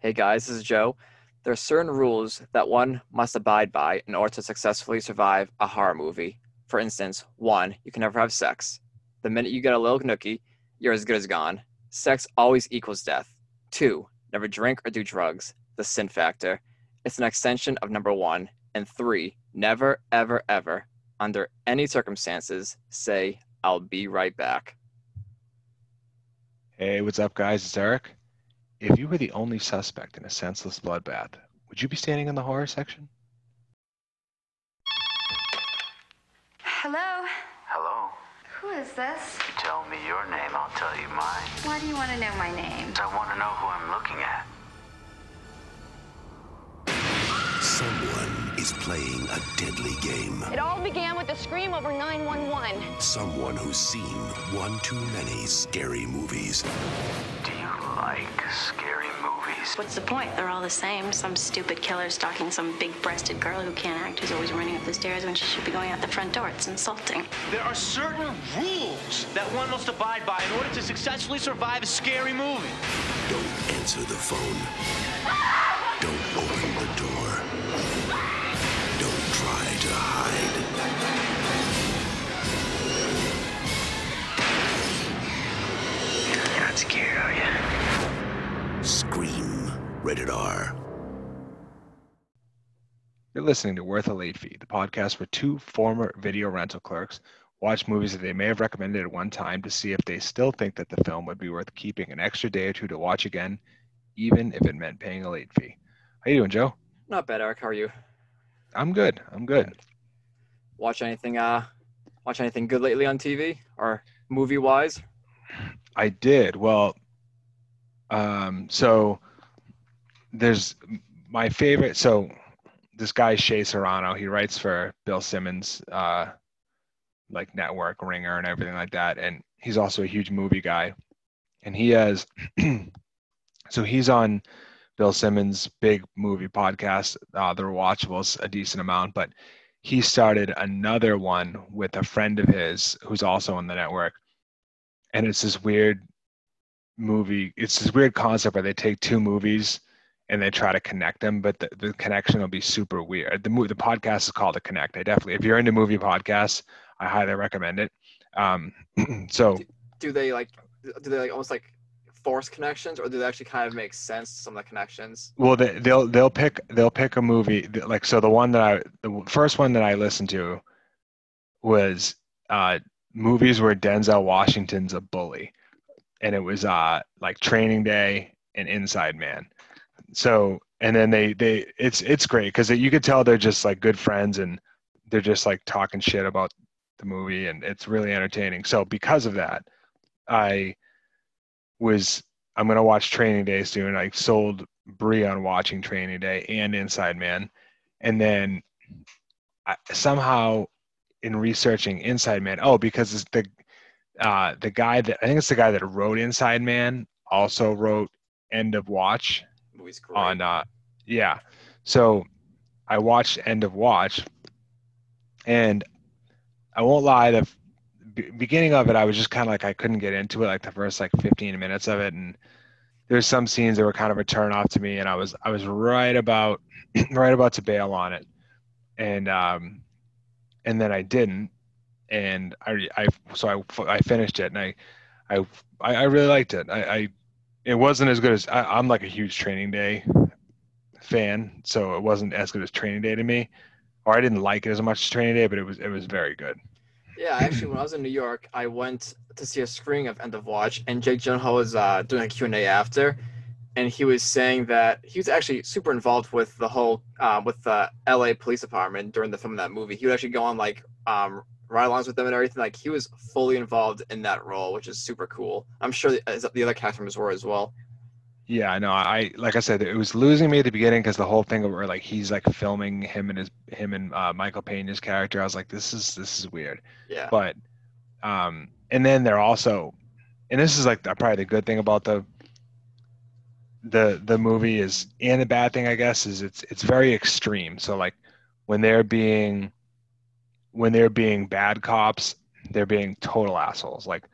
Hey guys, this is Joe. There are certain rules that one must abide by in order to successfully survive a horror movie. For instance, one, you can never have sex. The minute you get a little nookie, you're as good as gone. Sex always equals death. Two, never drink or do drugs. The sin factor. It's an extension of number one. And three, never, ever, ever, under any circumstances, say, I'll be right back. Hey, what's up, guys? It's Eric. If you were the only suspect in a senseless bloodbath, would you be standing in the horror section? Hello? Hello. Who is this? You tell me your name, I'll tell you mine. Why do you want to know my name? I want to know who I'm looking at. Someone is playing a deadly game. It all began with a scream over 911. Someone who's seen one too many scary movies. Do you like scary movies? What's the point? They're all the same. Some stupid killer stalking some big-breasted girl who can't act, who's always running up the stairs when she should be going out the front door. It's insulting. There are certain rules that one must abide by in order to successfully survive a scary movie. Don't answer the phone. Don't open the door. Scared, are you? Scream. Rated R. You're listening to Worth a Late Fee, the podcast where two former video rental clerks watch movies that they may have recommended at one time to see if they still think that the film would be worth keeping an extra day or two to watch again, even if it meant paying a late fee. How you doing, Joe? Not bad, Eric. How are you? I'm good. I'm good. Watch anything uh watch anything good lately on TV or movie wise? I did. Well, um, so there's my favorite. So this guy Shea Serrano, he writes for Bill Simmons, uh, like Network, Ringer, and everything like that. And he's also a huge movie guy. And he has, so he's on Bill Simmons' big movie podcast. Uh, the rewatchables a decent amount, but he started another one with a friend of his who's also on the network and it's this weird movie it's this weird concept where they take two movies and they try to connect them but the, the connection will be super weird. The, the podcast is called the connect. I definitely if you're into movie podcasts i highly recommend it. Um, so Do they like do they like almost like force connections or do they actually kind of make sense some of the connections? well they, they'll they'll pick they'll pick a movie like so the one that i the first one that i listened to was uh movies where denzel washington's a bully and it was uh like training day and inside man. So and then they they it's it's great because you could tell they're just like good friends and they're just like talking shit about the movie and it's really entertaining. So because of that i was i'm to watch training day soon. I sold brie on watching training day and inside man and then I, somehow in researching inside man. Oh because it's the uh the guy that i think it's the guy that wrote inside man also wrote end of watch on uh yeah. So i watched end of watch and i won't lie the b- beginning of it i was just kind of like i couldn't get into it like the first like 15 minutes of it and there's some scenes that were kind of a turn off to me and i was i was right about right about to bail on it. And um and then i didn't. And i i so i i finished it and i i i really liked it. I i it wasn't as good as I, i'm like a huge training day fan, so it wasn't as good as Training Day to me, or I didn't like it as much as Training Day, but it was it was very good. Yeah, actually, when I was in New York, I went to see a screening of End of Watch, and Jake Gyllenhaal was uh, doing a Q&A after, and he was saying that he was actually super involved with the whole, uh, with the LA Police Department during the film of that movie. He would actually go on like um, ride-alongs with them and everything. Like he was fully involved in that role, which is super cool. I'm sure the, the other cast members were as well. Yeah, I know. I like I said, it was losing me at the beginning because the whole thing where like he's like filming him and his him and uh, Michael Pena's character. I was like, this is this is weird. Yeah. But um, and then they're also, and this is like probably the good thing about the the the movie is and the bad thing I guess is it's it's very extreme. So like when they're being when they're being bad cops, they're being total assholes. Like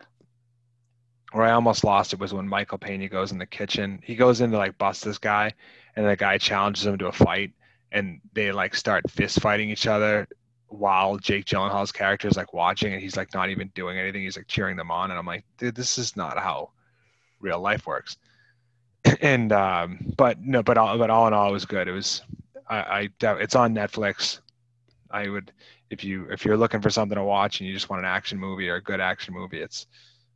where I almost lost it was when Michael Pena goes in the kitchen. He goes in to like bust this guy, and the guy challenges him to a fight, and they like start fist fighting each other while Jake Gyllenhaal's character is like watching, and he's like not even doing anything. He's like cheering them on, and I'm like, dude, this is not how real life works. And um, but no, but all, but all in all, it was good. It was I, I it's on Netflix. I would if you if you're looking for something to watch and you just want an action movie or a good action movie, it's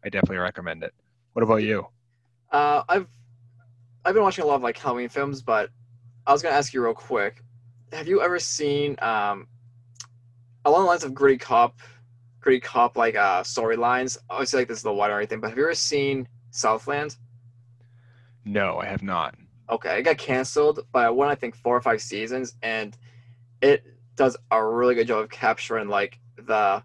I definitely recommend it. What about you? Uh, I've I've been watching a lot of like Halloween films, but I was gonna ask you real quick. Have you ever seen um, along the lines of gritty cop, gritty cop like uh storylines? Obviously, like this is the water or anything, but have you ever seen Southland? No, I have not. Okay, it got canceled, but I won I think four or five seasons, and it does a really good job of capturing like the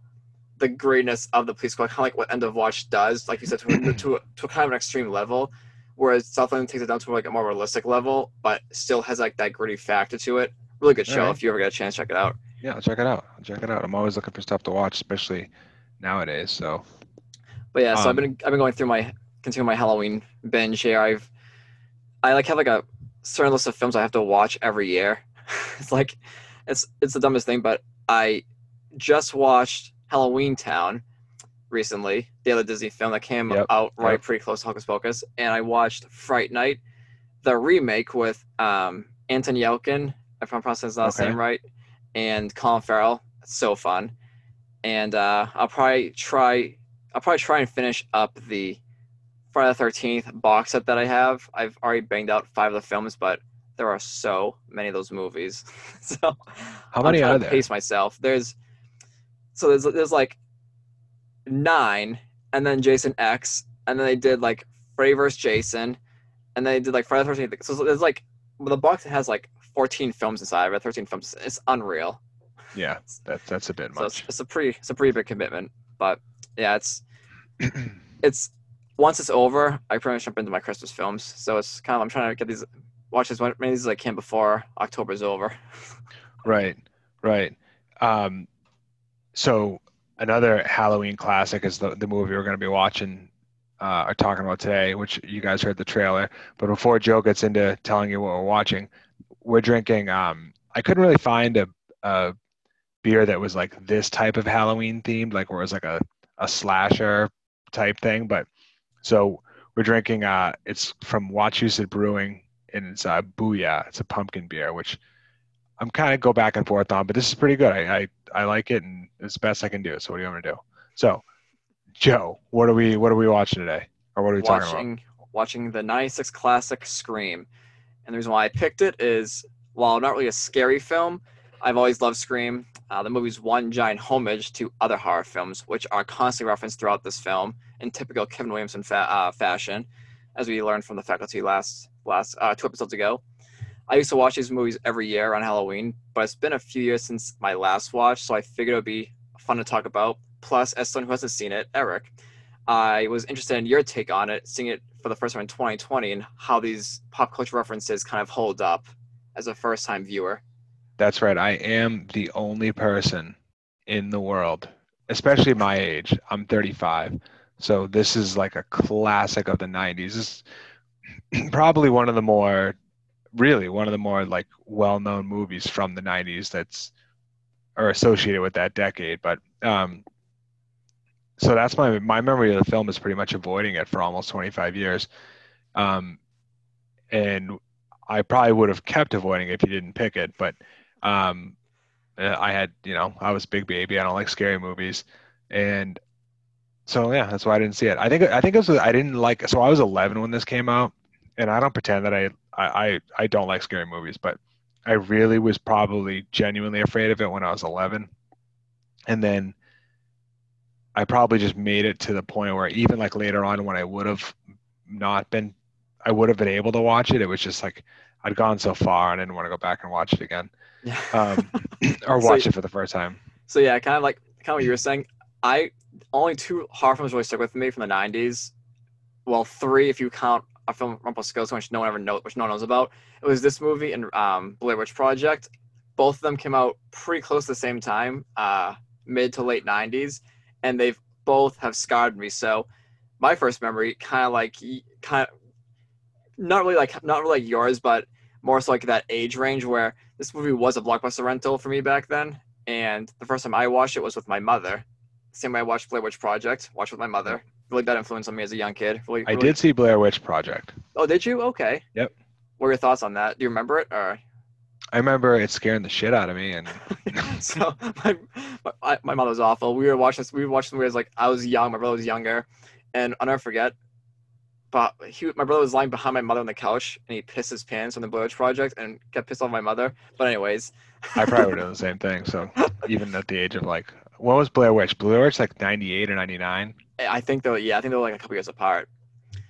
the greatness of the police squad, kind of like what End of Watch does, like you said, to, to, to, to kind of an extreme level. Whereas Southland takes it down to like a more realistic level, but still has like that gritty factor to it. Really good show. Alright. If you ever get a chance, check it out. Yeah, I'll check it out. I'll check it out. I'm always looking for stuff to watch, especially nowadays. So But yeah, so I've Um, been I've been going through my continuing my Halloween binge here. I've I like have like a certain list of films I have to watch every year. it's like it's it's the dumbest thing, but I just watched Halloween Town recently, the other Disney film that came Yep, out right yep. pretty close to Hocus Pocus, and I watched Fright Night, the remake with um Anton Yelkin, if I'm pronouncing his last Okay. name right, and Colin Farrell. It's so fun. And uh, I'll probably try I'll probably try and finish up the Friday the Thirteenth box set that I have. I've already banged out five of the films, but there are so many of those movies. so How I'm many are to there? Pace myself. There's so there's there's like nine, and then Jason X, and then they did like Freddy vs. Jason, and then they did like Friday the Thirteenth. So there's like the box has like 14 films inside of it. 13 films. It's unreal. Yeah, that's that's a bit So it's, much. it's a pretty it's a pretty big commitment. But yeah, it's it's once it's over, I pretty much jump into my Christmas films. So it's kind of I'm trying to get these watch as many as I can before October's over. Right, right. Um, so another Halloween classic is the the movie we're going to be watching uh, or talking about today, which you guys heard the trailer. But before Joe gets into telling you what we're watching, we're drinking. Um, I couldn't really find a, a beer that was like this type of Halloween themed, like where it was like a a slasher type thing. But so we're drinking. Uh, it's from Wachusett Brewing, and it's uh, Booyah. It's a pumpkin beer, which I'm kind of go back and forth on, but this is pretty good. I, I I like it, and it's the best I can do. So what do you want to do? So, Joe, what are we what are we watching today, or what are we talking about? watching watching the 96 classic Scream. And the reason why I picked it is while not really a scary film, I've always loved Scream. Uh, the movie's one giant homage to other horror films, which are constantly referenced throughout this film in typical Kevin Williamson fa- uh, fashion, as we learned from the faculty last last uh, two episodes ago. I used to watch these movies every year on Halloween, but it's been a few years since my last watch, so I figured it would be fun to talk about. Plus, as someone who hasn't seen it, Eric, I was interested in your take on it, seeing it for the first time in 2020, and how these pop culture references kind of hold up as a first time viewer. That's right. I am the only person in the world, especially my age. I'm 35. So this is like a classic of the 90s. This is probably one of the more really one of the more like well-known movies from the 90s that's are associated with that decade, but um so that's my my memory of the film is pretty much avoiding it for almost 25 years. Um and I probably would have kept avoiding it if you didn't pick it, but um, uh, I had, you know, I was big baby. I don't like scary movies, and so yeah, that's why I didn't see it. I think I think it was I didn't like. So I was 11 when this came out, and I don't pretend that I I I, I don't like scary movies, but I really was probably genuinely afraid of it when I was 11, and then I probably just made it to the point where even like later on when I would have not been I would have been able to watch it. It was just like I'd gone so far and I didn't want to go back and watch it again, Yeah. um, or So- watch it for the first time. So yeah, kind of like kind of what you were saying. I only two horror films really stuck with me from the '90s. Well, three if you count a film Rumpelstiltskin, which no one ever knows, which no one knows about. It was this movie and um, Blair Witch Project. Both of them came out pretty close to the same time, uh, mid to late '90s, and they've both have scarred me. So my first memory, kind of like kind of not really like not really like yours, but more so like that age range where this movie was a blockbuster rental for me back then. And the first time I watched it was with my mother. Same way I watched Blair Witch Project, watched with my mother. Really bad influence on me as a young kid. Really, I did see Blair Witch Project. Oh, did you? Okay. Yep. What were your thoughts on that? Do you remember it? Or I remember it scaring the shit out of me, and so my, my my mother was awful. We were watching this. We were watching the movies like I was young. My brother was younger, and I'll never forget. But he, my brother was lying behind my mother on the couch, and he pissed his pants on the Blair Witch Project, and got pissed off my mother. But anyways, I probably would have done the same thing. So even at the age of like, what was Blair Witch? Blair Witch like ninety eight or ninety nine. I think though, yeah, I think they were like a couple years apart.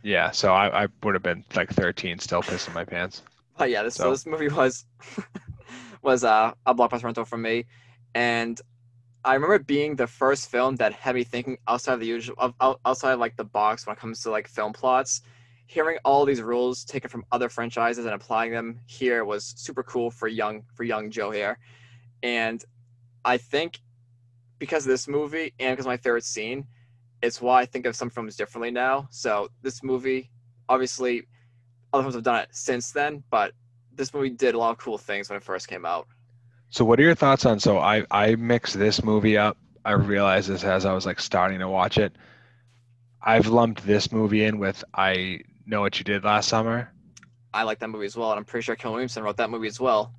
Yeah, so I, I would have been like thirteen, still pissing my pants. But yeah, this so So- this movie was was uh, a blockbuster rental for me, and I remember being the first film that had me thinking outside of the usual, of, outside like the box when it comes to like film plots. Hearing all these rules taken from other franchises and applying them here was super cool for young for young Joe here, and I think because of this movie and because my favorite scene, it's why I think of some films differently now. So this movie, obviously, other films have done it since then, but this movie did a lot of cool things when it first came out. So what are your thoughts on? So I I mixed this movie up. I realized this as I was like starting to watch it. I've lumped this movie in with I know what you did last summer. I like that movie as well, and I'm pretty sure Ken Williamson wrote that movie as well.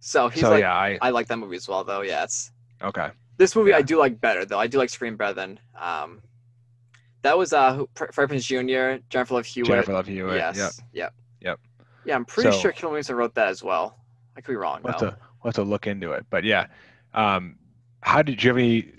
So he's so like, yeah, I I like that movie as well, though. Yeah, it's okay. this movie I do like better though. I do like Scream better than um, that was uh Fre- Jr., Jennifer Love Hewitt. Jennifer Love Hewitt. yes, Yep. yep, Yep. Yeah, I'm pretty So- sure Ken Williamson wrote that as well. I could be wrong have though. to we'll have to look into it. But yeah, um, how did you have any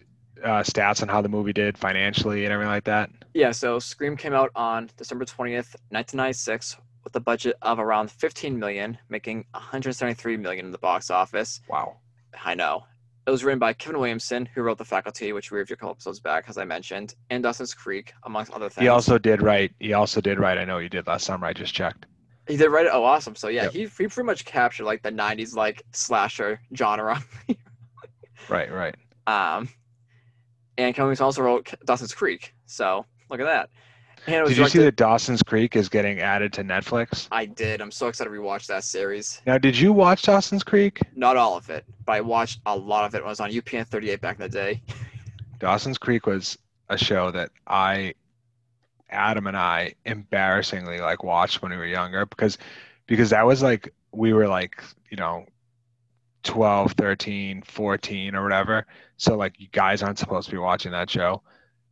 uh, stats on how the movie did financially and everything like that? Yeah, so Scream came out on December 20th, 1996 with a budget of around 15 million, making 173 million in the box office. Wow. I know. It was written by Kevin Williamson, who wrote The Faculty, which we reviewed a couple episodes back, as I mentioned, and Dawson's Creek, amongst other things. He also did write. He also did write. I know you did last summer. I just checked. He did write it. Oh, awesome. So yeah, Yep. he, he pretty much captured like the 90s like slasher genre. Right. Right. um, and Williamson also wrote Dawson's Creek. So look at that. And it was Did you see that Dawson's Creek is getting added to Netflix? I did. I'm so excited to rewatch that series. Now, did you watch Dawson's Creek? Not all of it, but I watched a lot of it when I was on UPN 38 back in the day. Dawson's Creek was a show that I, Adam and I, embarrassingly like watched when we were younger because, because that was like we were like you know, 12, 13, 14 or whatever. So like you guys aren't supposed to be watching that show,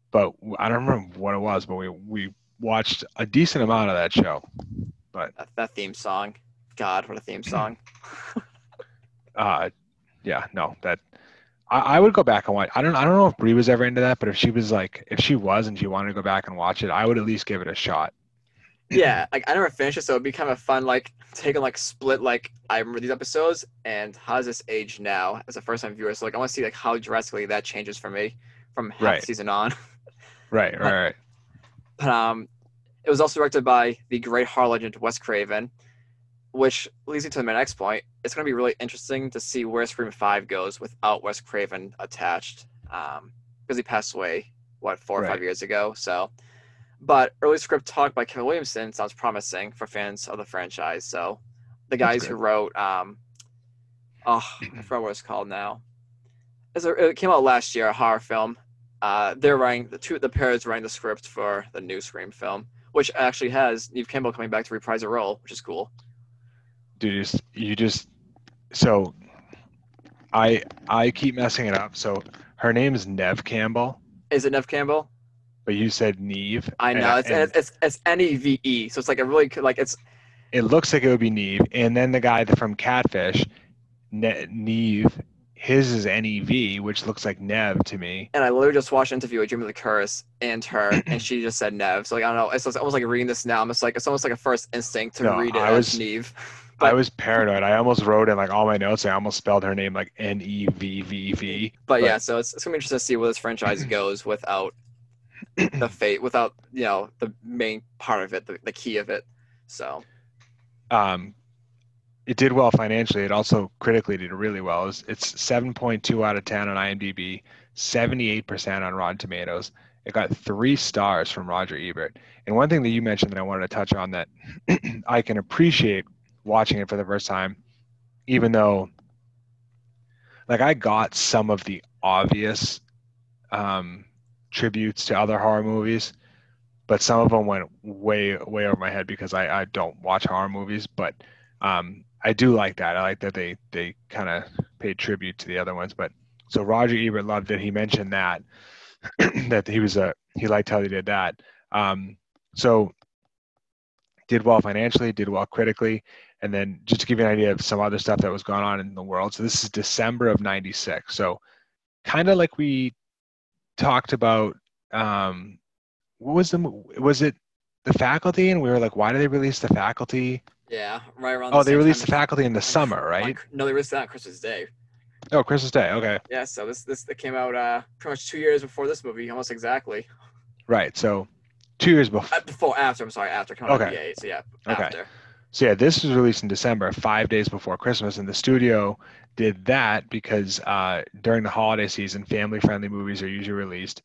but I don't remember what it was, but we we watched a decent amount of that show. That, that theme song. God, what a theme song. Uh, yeah, no, that I, I would go back and watch. I don't I don't know if Brie was ever into that, but if she was like if she was and she wanted to go back and watch it, I would at least give it a shot. yeah, like I never finished it, so it'd be kind of fun, like taking like split, like I remember these episodes and how does this age now as a first time viewer. So like I want to see like how drastically that changes for me from half Right. season on. Right, right, right. But um, it was also directed by the great horror legend Wes Craven, which leads me to my next point. It's going to be really interesting to see where Scream Five goes without Wes Craven attached, um, because he passed away what four or five years ago. So, but early script talk by Kevin Williamson sounds promising for fans of the franchise. So, the guys who wrote um, oh, I forgot what it's called now. It's a, it came out last year, a horror film. Uh, they're writing the two the pair is writing the script for the new Scream film, which actually has Neve Campbell coming back to reprise a role, which is cool. Dude, you just, you just so I I keep messing it up. So her name is Nev Campbell, Is it Nev Campbell? but you said Neve. I and- know it's and it's it's, N E V E, so it's like a really like it's it looks like it would be Neve, and then the guy from Catfish, ne- Neve, his is N E V, which looks like Nev to me. and I literally just watched an interview with Jamie Lee Curtis and her, and she just said Nev. So like I don't know, it's, it's almost like reading this now. I'm just like it's almost like a first instinct to No, read it I as was- Neve. I was paranoid. I almost wrote in like all my notes. I almost spelled her name like N E V V V. But yeah, so it's, it's gonna be interesting to see where this franchise goes without the fate, without you know the main part of it, the, the key of it. So Um, it did well financially. It also critically did really well. It's, it's 7.2 out of 10 on IMDb, 78% on Rotten Tomatoes, It got three stars from Roger Ebert. And one thing that you mentioned that I wanted to touch on that I can appreciate watching it for the first time, even though, like, I got some of the obvious um, tributes to other horror movies, but some of them went way, way over my head because I, I don't watch horror movies. But um, I do like that. I like that they they kind of paid tribute to the other ones. But so Roger Ebert loved it. He mentioned that that he was a he liked how they did that. Um, so did well financially, did well critically, and then just to give you an idea of some other stuff that was going on in the world. So this is December of '96. So kind of like we talked about. Um, what was the was it the faculty? And we were like, why did they release the faculty? Yeah, right around. Oh, the they released the time as- faculty in the summer, right? no, they released that on Christmas Day. Oh, Christmas Day. Okay. Yeah, so this this it came out uh pretty much two years before this movie, almost exactly. Right. So two years before. Uh, before, after. I'm sorry, after coming Okay. the. So yeah, Okay. after. So yeah, this was released in December, five days before Christmas, and the studio did that because uh, during the holiday season, family-friendly movies are usually released,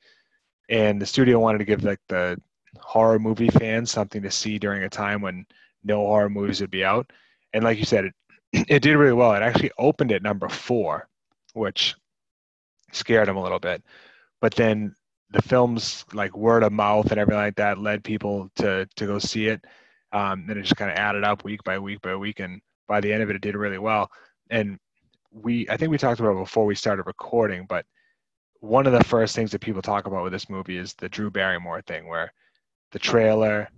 and the studio wanted to give like the horror movie fans something to see during a time when no horror movies would be out. And like you said, it it did really well. It actually opened at number four, which scared them a little bit. But then the film's like word of mouth and everything like that led people to to go see it. Um, then it just kind of added up week by week by week, and by the end of it, it did really well. And we, I think we talked about it before we started recording, but one of the first things that people talk about with this movie is the Drew Barrymore thing, where the trailer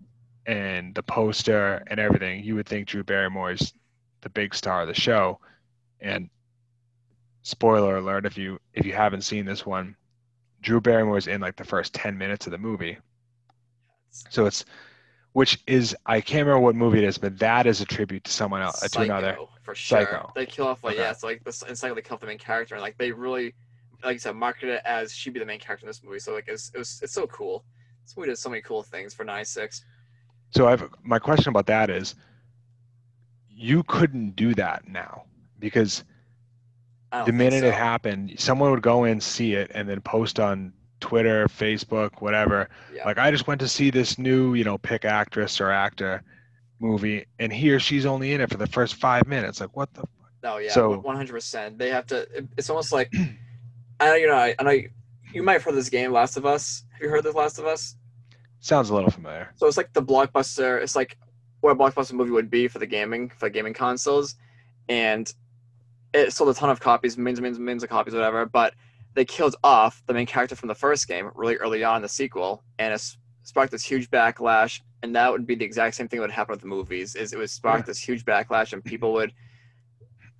and the poster and everything, you would think Drew Barrymore is the big star of the show. And spoiler alert, if you if you haven't seen this one, Drew Barrymore is in like the first ten minutes of the movie. So it's which is I can't remember what movie it is, but that is a tribute to someone else to another. Psycho, for sure. Psycho. They kill off like Okay. yeah, it's like this. It's like they kill off the main character, and like they really, like you said, marketed it as she'd be the main character in this movie. So like it's it was it's so cool. This movie did so many cool things for '96. So I've my question about that is you couldn't do that now because the minute it happened, someone would go in, see it, and then post on Twitter, Facebook, whatever. Yeah. Like I just went to see this new, you know, pick actress or actor movie, and he or she's only in it for the first five minutes. Like what the? No, oh, yeah, So- one hundred percent. They have to. It's almost like I know you know. I, I know you, you might have heard this game, Last of Us. Have you heard this Last of Us? Sounds a little familiar. So it's like the blockbuster. It's like what a blockbuster movie would be for the gaming for the gaming consoles, and it sold a ton of copies, millions, millions, millions of copies, whatever. But they killed off the main character from the first game really early on in the sequel, and it sparked this huge backlash. And that would be the exact same thing that would happen with the movies. Is it would spark this huge backlash, and people would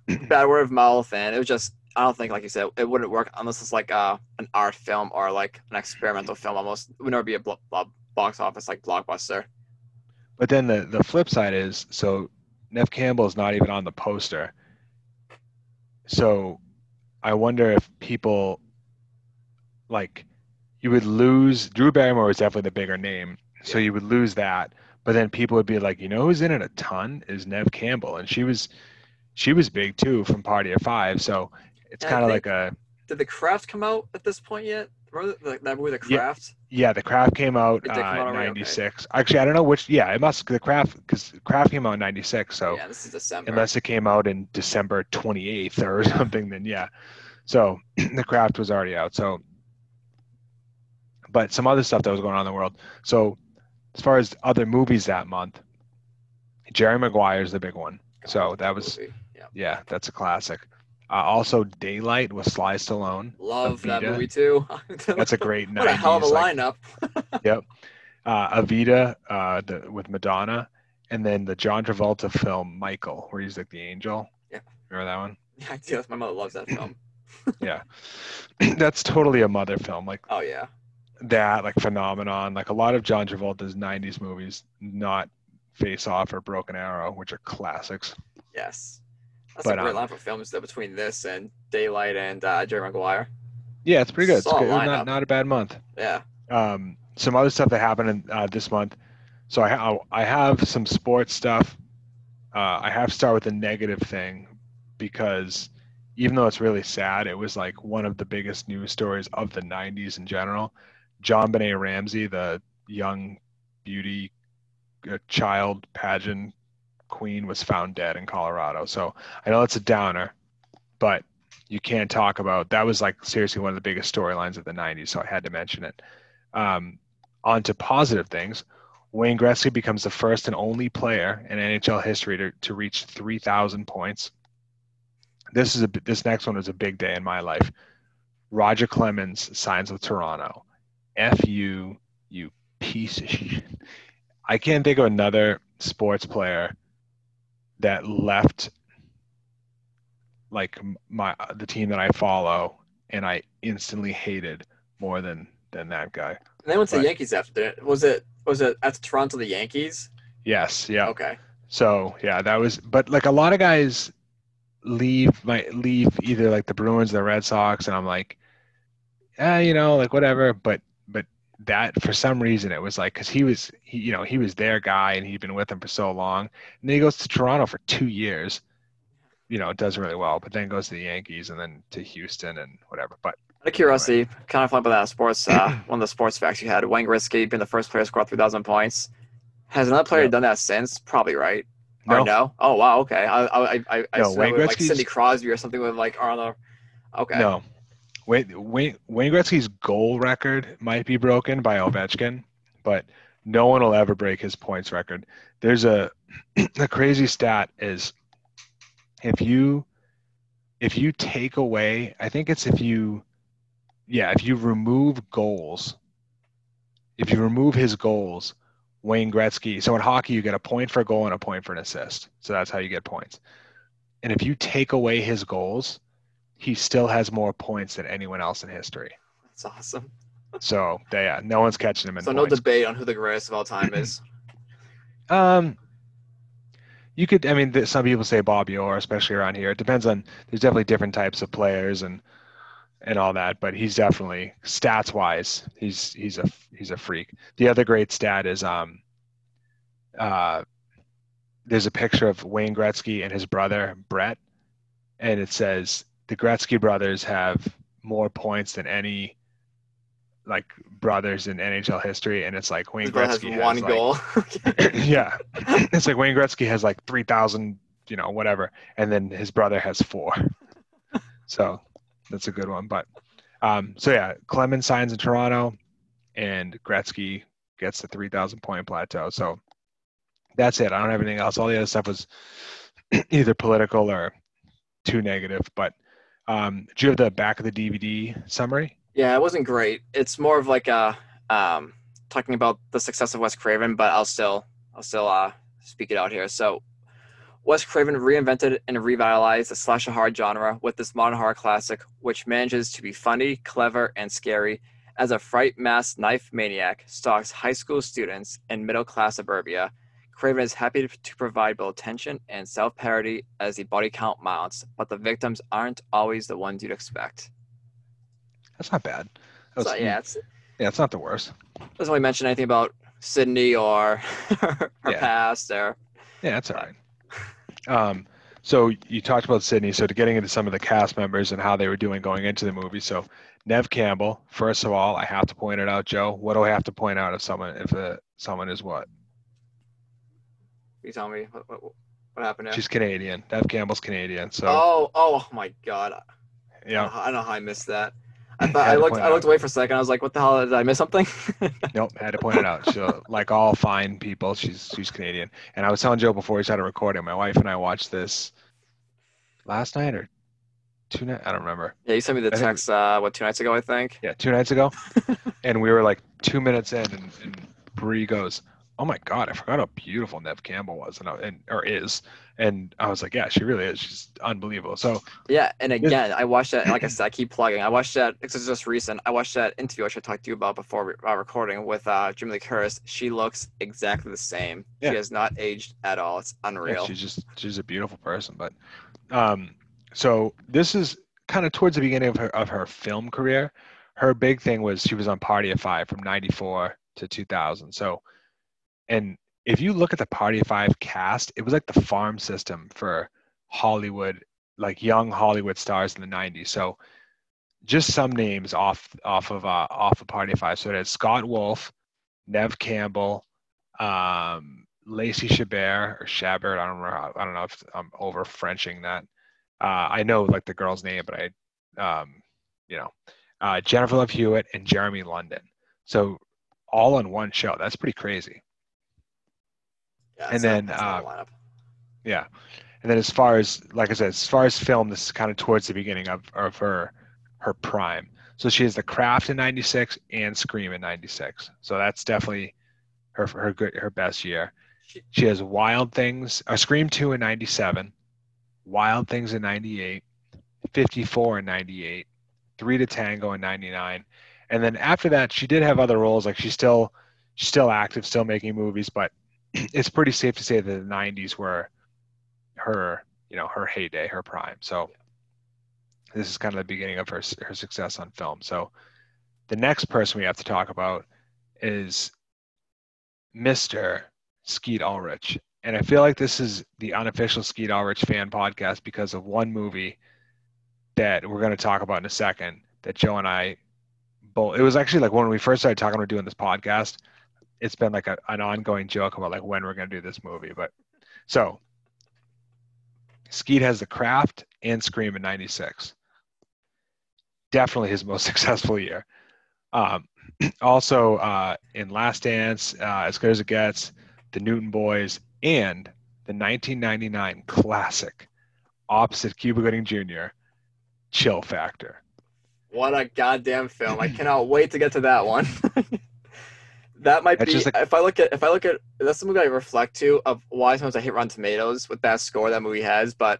bad word of mouth, and it was just. I don't think, like you said, it wouldn't work unless it's like uh, an art film or like an experimental film. Almost, it would never be a blo- blo- box office like blockbuster. But then the the flip side is so Nev Campbell is not even on the poster. So I wonder if people like you would lose Drew Barrymore is definitely the bigger name. So you would lose that. But then people would be like, you know who's in it a ton is Nev Campbell. And she was she was big too from Party of Five. So it's kind of like a Did the craft come out at this point yet? Remember the, that movie, The Yeah. Craft? yeah, the craft came out come out uh, already? Okay. 96. Actually, I don't know which yeah, it must the craft because craft came out in 96. So yeah, this is December. unless it came out in December 28th or something, then yeah. So the craft was already out. So, but some other stuff that was going on in the world. So, as far as other movies that month, Jerry Maguire is the big one. So that was yeah. yeah, that's a classic. Uh, also, Daylight with Sly Stallone. Love that movie too. That's a great what a hell of a like, lineup. Yep. Uh, Evita uh, the, with Madonna, and then the John Travolta film Michael, where he's like the angel. Yeah. Remember that one? Yeah, I do. My mother loves that film. Yeah. That's totally a mother film. Like Oh yeah. That, like Phenomenon, like a lot of John Travolta's 90s movies, not Face Off or Broken Arrow, which are classics. Yes. That's But, a great um, line for films though, between this and Daylight and uh, Jerry Maguire. Yeah, it's pretty good. It's good. Not, not a bad month. Yeah. um, some other stuff that happened in, uh, this month. So I, ha- I have some sports stuff. Uh, I have to start with a negative thing because even though it's really sad, it was like one of the biggest news stories of the 90s in general. JonBenét Ramsey, the young beauty uh, child pageant queen, was found dead in Colorado. So I know it's a downer, but you can't talk about that was like seriously one of the biggest storylines of the 90s. So I had to mention it. Um, on to positive things. Wayne Gretzky becomes the first and only player in NHL history to, to reach 3,000 points. This is a this next one is a big day in my life. Roger Clemens signs with Toronto. F you, you piece of shit. I can't think of another sports player that left like my the team that I follow and I instantly hated more than than that guy. And they went to the Yankees after it. Was it was it at Toronto the Yankees? Yes, yeah. Okay. So yeah, that was. But like a lot of guys leave my leave either like the Bruins, the Red Sox, and I'm like, yeah, you know, like whatever. But but that for some reason it was like because he was he you know he was their guy and he'd been with them for so long, and then he goes to Toronto for two years. You know, it does really well, but then goes to the Yankees and then to Houston and whatever. But Out of curiosity, kind of fun about that sports. Uh, one of the sports facts you had: Wayne Gretzky being the first player to score 3,000 points. Has another player No. done that since? Probably right. no, Or no? Oh wow. Okay. I I I I, I No, Wayne with, like Sidney Crosby or something with like Arnold. Okay. No. Wayne, Wayne, Wayne Gretzky's goal record might be broken by Ovechkin, but no one will ever break his points record. There's a the crazy stat is if you if you take away, I think it's if you yeah, if you remove goals, if you remove his goals, Wayne Gretzky. So in hockey, you get a point for a goal and a point for an assist. So that's how you get points. And if you take away his goals, he still has more points than anyone else in history. That's awesome. So yeah, no one's catching him in the So no debate on who the greatest of all time is. Um, you could. I mean, some people say Bobby Orr, especially around here. It depends on. There's definitely different types of players and and all that, but he's definitely stats wise, he's he's a he's a freak. The other great stat is um, uh, there's a picture of Wayne Gretzky and his brother Brett, and it says the Gretzky brothers have more points than any like brothers in NHL history, and it's like Wayne brother has one like, goal. yeah, it's like Wayne Gretzky has like three thousand, you know, whatever, and then his brother has four. so that's a good one. But um, so yeah, Clemens signs in Toronto, and Gretzky gets the three thousand point plateau. So that's it. I don't have anything else. All the other stuff was either political or too negative. But um, do you have the back of the DVD summary? Yeah, it wasn't great. It's more of like a um, talking about the success of Wes Craven, but I'll still I'll still uh, speak it out here. So, Wes Craven reinvented and revitalized the slasher horror genre with this modern horror classic, which manages to be funny, clever, and scary. As a fright mass knife maniac stalks high school students in middle class suburbia, Craven is happy to, provide both tension and self parody as the body count mounts, but the victims aren't always the ones you'd expect. That's not bad. That So, was- yeah, it's yeah, it's not the worst. doesn't really mention anything about Sydney or her Yeah. past or Yeah, that's all right. Um, so you talked about Sydney. So to getting into some of the cast members and how they were doing going into the movie. So Nev Campbell. First of all, I have to point it out, Joe. What do I have to point out if someone if uh, someone is what? You tell me what, what, what happened there. She's Canadian. Nev Campbell's Canadian. So oh, oh my god. yeah, I don't know how I missed that. I thought I looked I looked away for a second. I was like, what the hell did I miss something? nope, had to point it out. So like all fine people, she's she's Canadian. And I was telling Joe before we started recording, my wife and I watched this last night or two night. I don't remember. yeah, you sent me the I think- text uh what two nights ago I think. Yeah, two nights ago, and we were like two minutes in, and, and Bree goes, "Oh my god, I forgot how beautiful Nev Campbell was, and, I, and or is." And I was like, "Yeah, she really is. She's unbelievable." So Yeah, and again, I watched that. Like I said, I keep plugging. I watched that. It's just recent. I watched that interview I should talk to you about before uh, recording with uh, Jamie Lee Curtis. She looks exactly the same. Yeah. She has not aged at all. It's yeah, unreal. she's just she's a beautiful person. But um, so this is kind of towards the beginning of her of her film career. Her big thing was she was on Party of Five from '94 to 2000. So, and if you look at the Party Five cast, it was like the farm system for Hollywood, like young Hollywood stars in the '90s. So, just some names off off of uh, off of Party Five. So it had Scott Wolf, Nev Campbell, um, Lacey Chabert or Chabert. I don't remember. How, I don't know if I'm over Frenching that. Uh, I know like the girl's name, but I, um, you know, uh, Jennifer Love Hewitt and Jeremy London. So all on one show. That's pretty crazy. Yeah, And then, uh, lineup. Yeah. And then as far as like I said, as far as film, this is kind of towards the beginning of, of her her prime. So she has the craft in ninety six and Scream in ninety six. So that's definitely her her good her best year. She- has Wild Things, uh, Scream two in ninety seven, Wild Things in 98, 54 in ninety eight, Three to Tango in ninety nine. And then after that she did have other roles, like she's still she's still active, still making movies, but it's pretty safe to say that the 90s were her you know her heyday her prime. So this is kind of the beginning of her her success on film. So the next person we have to talk about is mr skeet ulrich. And i feel like this is the unofficial skeet ulrich fan podcast because of one movie that we're going to talk about in a second that joe and i both it was actually like when we first started talking about doing this podcast it's been like a, an ongoing joke about like when we're going to do this movie but so skeet has the craft and scream in 96 definitely his most successful year um, also uh, in last dance uh, as good as it gets the newton boys and the 1999 classic opposite cuba gooding jr chill factor What a goddamn film! I cannot wait to get to that one. that might That's be if I look at if I look at that's the movie I reflect to of why sometimes I hate Rotten Tomatoes with that score that movie has, but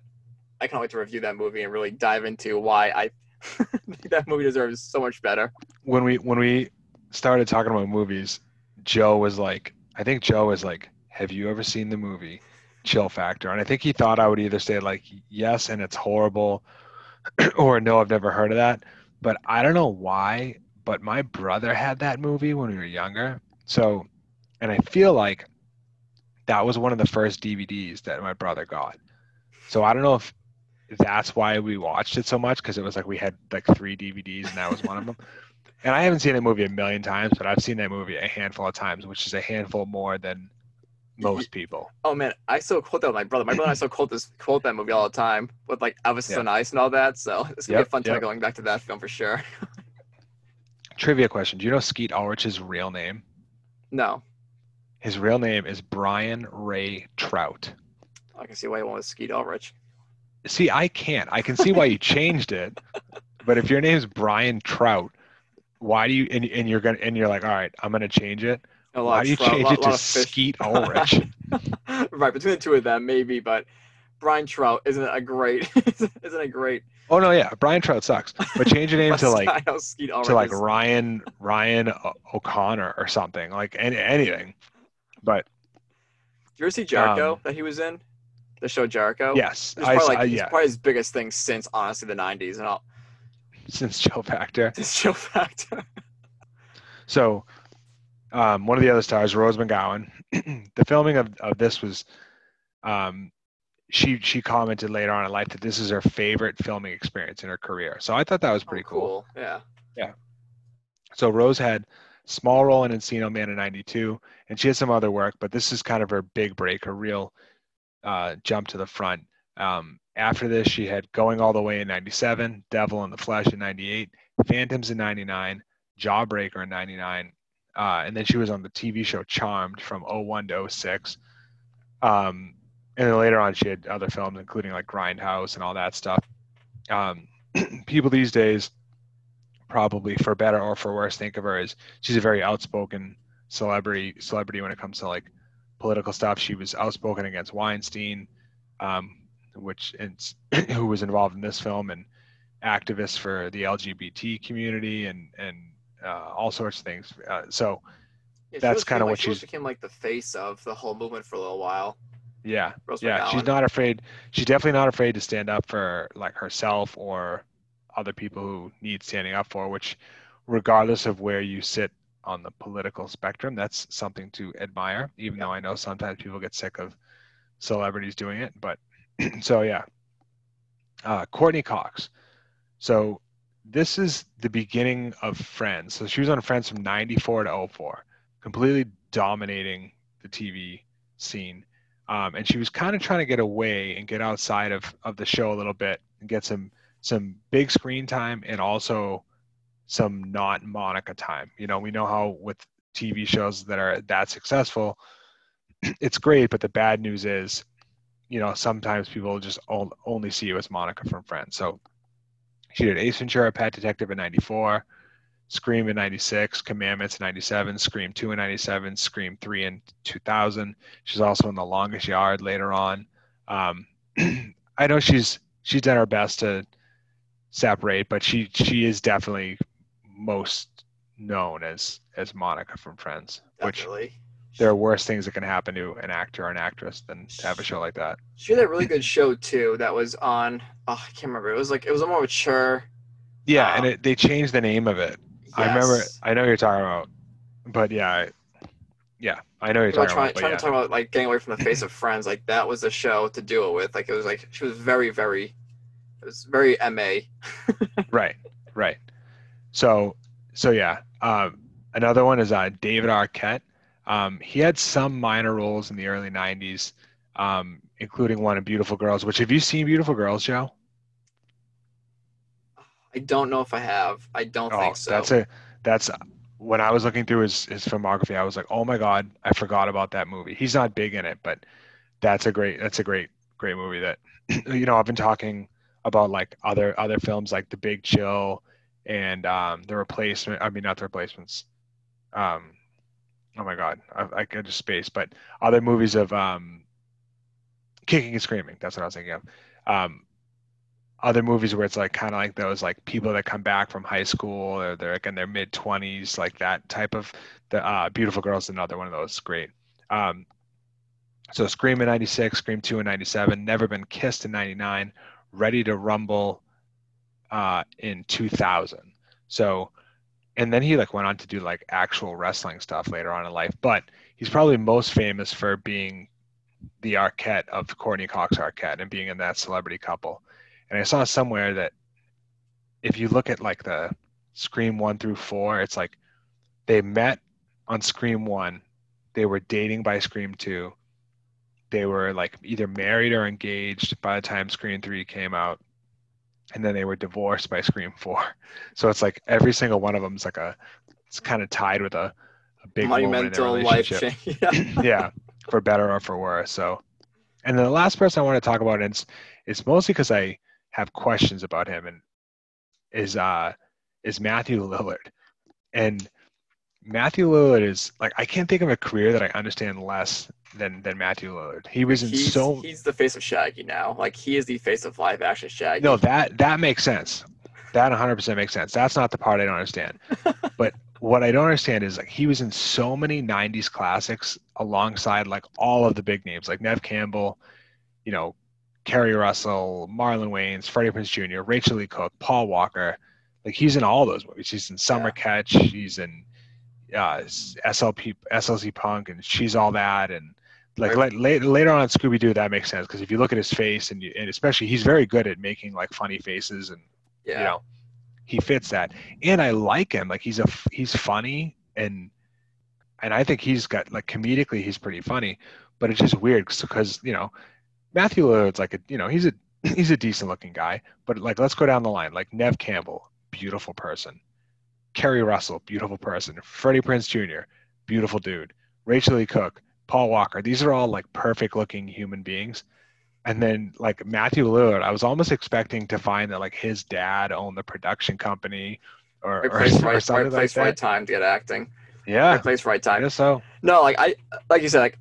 I can't wait to review that movie and really dive into why I think that movie deserves so much better. when we when we started talking about movies, Joe was like, I think Joe was like, "Have you ever seen the movie Chill Factor?" And I think he thought I would either say like, "Yes," and it's horrible, or "No, I've never heard of that." But I don't know why, but my brother had that movie when we were younger. So, and I feel like that was one of the first DVDs that my brother got. So I don't know if that's why we watched it so much because it was like we had like three DVDs and that was one of them. And I haven't seen that movie a million times, but I've seen that movie a handful of times, which is a handful more than most people. Oh man, I still quote that with my brother. My brother and I still quote this quote that movie all the time with like Elvis is Yeah. on Ice and all that. So it's gonna be a fun time yep. going back to that film for sure. Trivia question: Do you know Skeet Ulrich's real name? No, His real name is Brian Ray Trout. I can see why you want to Skeet Ulrich. See, I can't. I can see why you changed it, but if your name's Brian Trout, why do you and, and you're gonna and you're like, all right, I'm gonna change it. A lot Why do you trout- change lot- it to lot of fish. Skeet Ulrich? right between the two of them, maybe, but Brian Trout isn't a great isn't a great. Oh no, yeah, Brian Trout sucks. But change your name to like style Skeet Ulrich to like Ryan Ryan O- O'Connor or something like any, anything. But Did you ever see Jericho um, that he was in? The show Jericho. yes, It's I, probably, like, I yeah probably his biggest thing since honestly the '90s and all. since Joe Factor. This show factor. So, um, one of the other stars, Rose McGowan, the filming of, of this was, um, she she commented later on in life that this is her favorite filming experience in her career. So I thought that was pretty Oh, cool. Yeah. Yeah. So Rose had small role in Encino Man in '92, and she had some other work, but this is kind of her big break, her real uh, jump to the front. Um, after this, she had Going All the Way in '97, Devil in the Flesh in '98, Phantoms in '99, Jawbreaker in '99, uh, and then she was on the TV show Charmed from 01 to 06. Um, and then later on, she had other films, including like Grindhouse and all that stuff. Um, people these days probably for better or for worse think of her as she's a very outspoken celebrity celebrity when it comes to like political stuff she was outspoken against weinstein um, which is, who was involved in this film and activist for the lgbt community and and uh, all sorts of things uh, so Yeah, That's kinda like, what she she's- became like the face of the whole movement for a little while. Yeah Rose yeah she's not afraid she's definitely not afraid to stand up for like herself or other people who need standing up for which regardless of where you sit on the political spectrum that's something to admire even though i know sometimes people get sick of celebrities doing it but so yeah uh, courteney cox so this is the beginning of Friends. So she was on Friends from 94 to 04, completely dominating the TV scene. Um, and she was kind of trying to get away and get outside of, of the show a little bit and get some some big screen time and also some not Monica time. You know, we know how with TV shows that are that successful, it's great, but the bad news is, you know, sometimes people just only see you as Monica from Friends. So she did Ace Ventura, Pet Detective in '94, Scream in '96, Commandments in '97, Scream 2 in '97, Scream 3 in 2000. She's also in The Longest Yard later on. Um, I know she's she's done her best to separate, but she she is definitely most known as as Monica from Friends, Definitely. which there are worse things that can happen to an actor or an actress than to have a show like that. She had a really good show too that was on. Oh, I can't remember. It was like it was a more mature. Yeah, um, and it, they changed the name of it. Yes. I remember. I know you're talking about, but yeah, I, yeah, I know you're talking trying, about. Trying yeah. to talk about like getting away from the face of Friends. Like that was the show to do it with. Like it was like she was very, very, it was very ma. right, right. So, so yeah. Um, another one is uh, David Arquette. Um, he had some minor roles in the early '90s, um, including one in Beautiful Girls. Which have you seen Beautiful Girls, Joe? I don't know if I have. I don't oh, think so. That's a that's when I was looking through his his filmography. I was like, oh my god, I forgot about that movie. He's not big in it, but that's a great that's a great great movie. That you know I've been talking about like other other films like The Big Chill and um, The Replacement. I mean, not The Replacements. Um, oh my god, I, I could just space, but other movies of um, Kicking and Screaming. That's what I was thinking of. Um, other movies where it's like kind of like those like people that come back from high school or they're like in their mid 20s like that type of the uh, beautiful girls another one of those great. Um, so scream in 96 scream 2 in 97 never been kissed in 99 ready to rumble uh, in 2000 so and then he like went on to do like actual wrestling stuff later on in life but he's probably most famous for being the arquette of courteney cox arquette and being in that celebrity couple and I saw somewhere that if you look at like the Scream one through four, it's like they met on Scream one, they were dating by Scream two, they were like either married or engaged by the time Scream three came out, and then they were divorced by Scream four. So it's like every single one of them is like a, it's kind of tied with a, a big monumental life change. yeah. yeah, for better or for worse. So, and then the last person I want to talk about is it's mostly because I have questions about him and is uh is Matthew Lillard. And Matthew Lillard is like I can't think of a career that I understand less than than Matthew Lillard. He was in he's, so he's the face of Shaggy now. Like he is the face of live action Shaggy. No, that that makes sense. That 100% makes sense. That's not the part I don't understand. but what I don't understand is like he was in so many 90s classics alongside like all of the big names like Neve Campbell, you know, Keri Russell, Marlon Wayans, Freddie Prinze Jr., Rachael Leigh Cook, Paul Walker. Like he's in all those movies. He's in Summer yeah. Catch. He's in uh, SLP, SLC Punk, and She's All That. And like right. later, later on in Scooby Doo, that makes sense because if you look at his face and you, and especially he's very good at making like funny faces and yeah. you know he fits that. And I like him. Like he's a he's funny and and I think he's got like comedically he's pretty funny, but it's just weird because you know Matthew Lillard's like a you know he's a he's a decent looking guy, but like let's go down the line. Like Neve Campbell, beautiful person. Keri Russell, beautiful person. Freddie Prinze Jr., beautiful dude. Rachael Leigh Cook, Paul Walker. These are all like perfect looking human beings. And then like Matthew Lillard, I was almost expecting to find that like his dad owned the production company or, right place, or, right, something right place, like right time to get acting. Yeah. Right place, right time. I guess so. No, like I like you said, like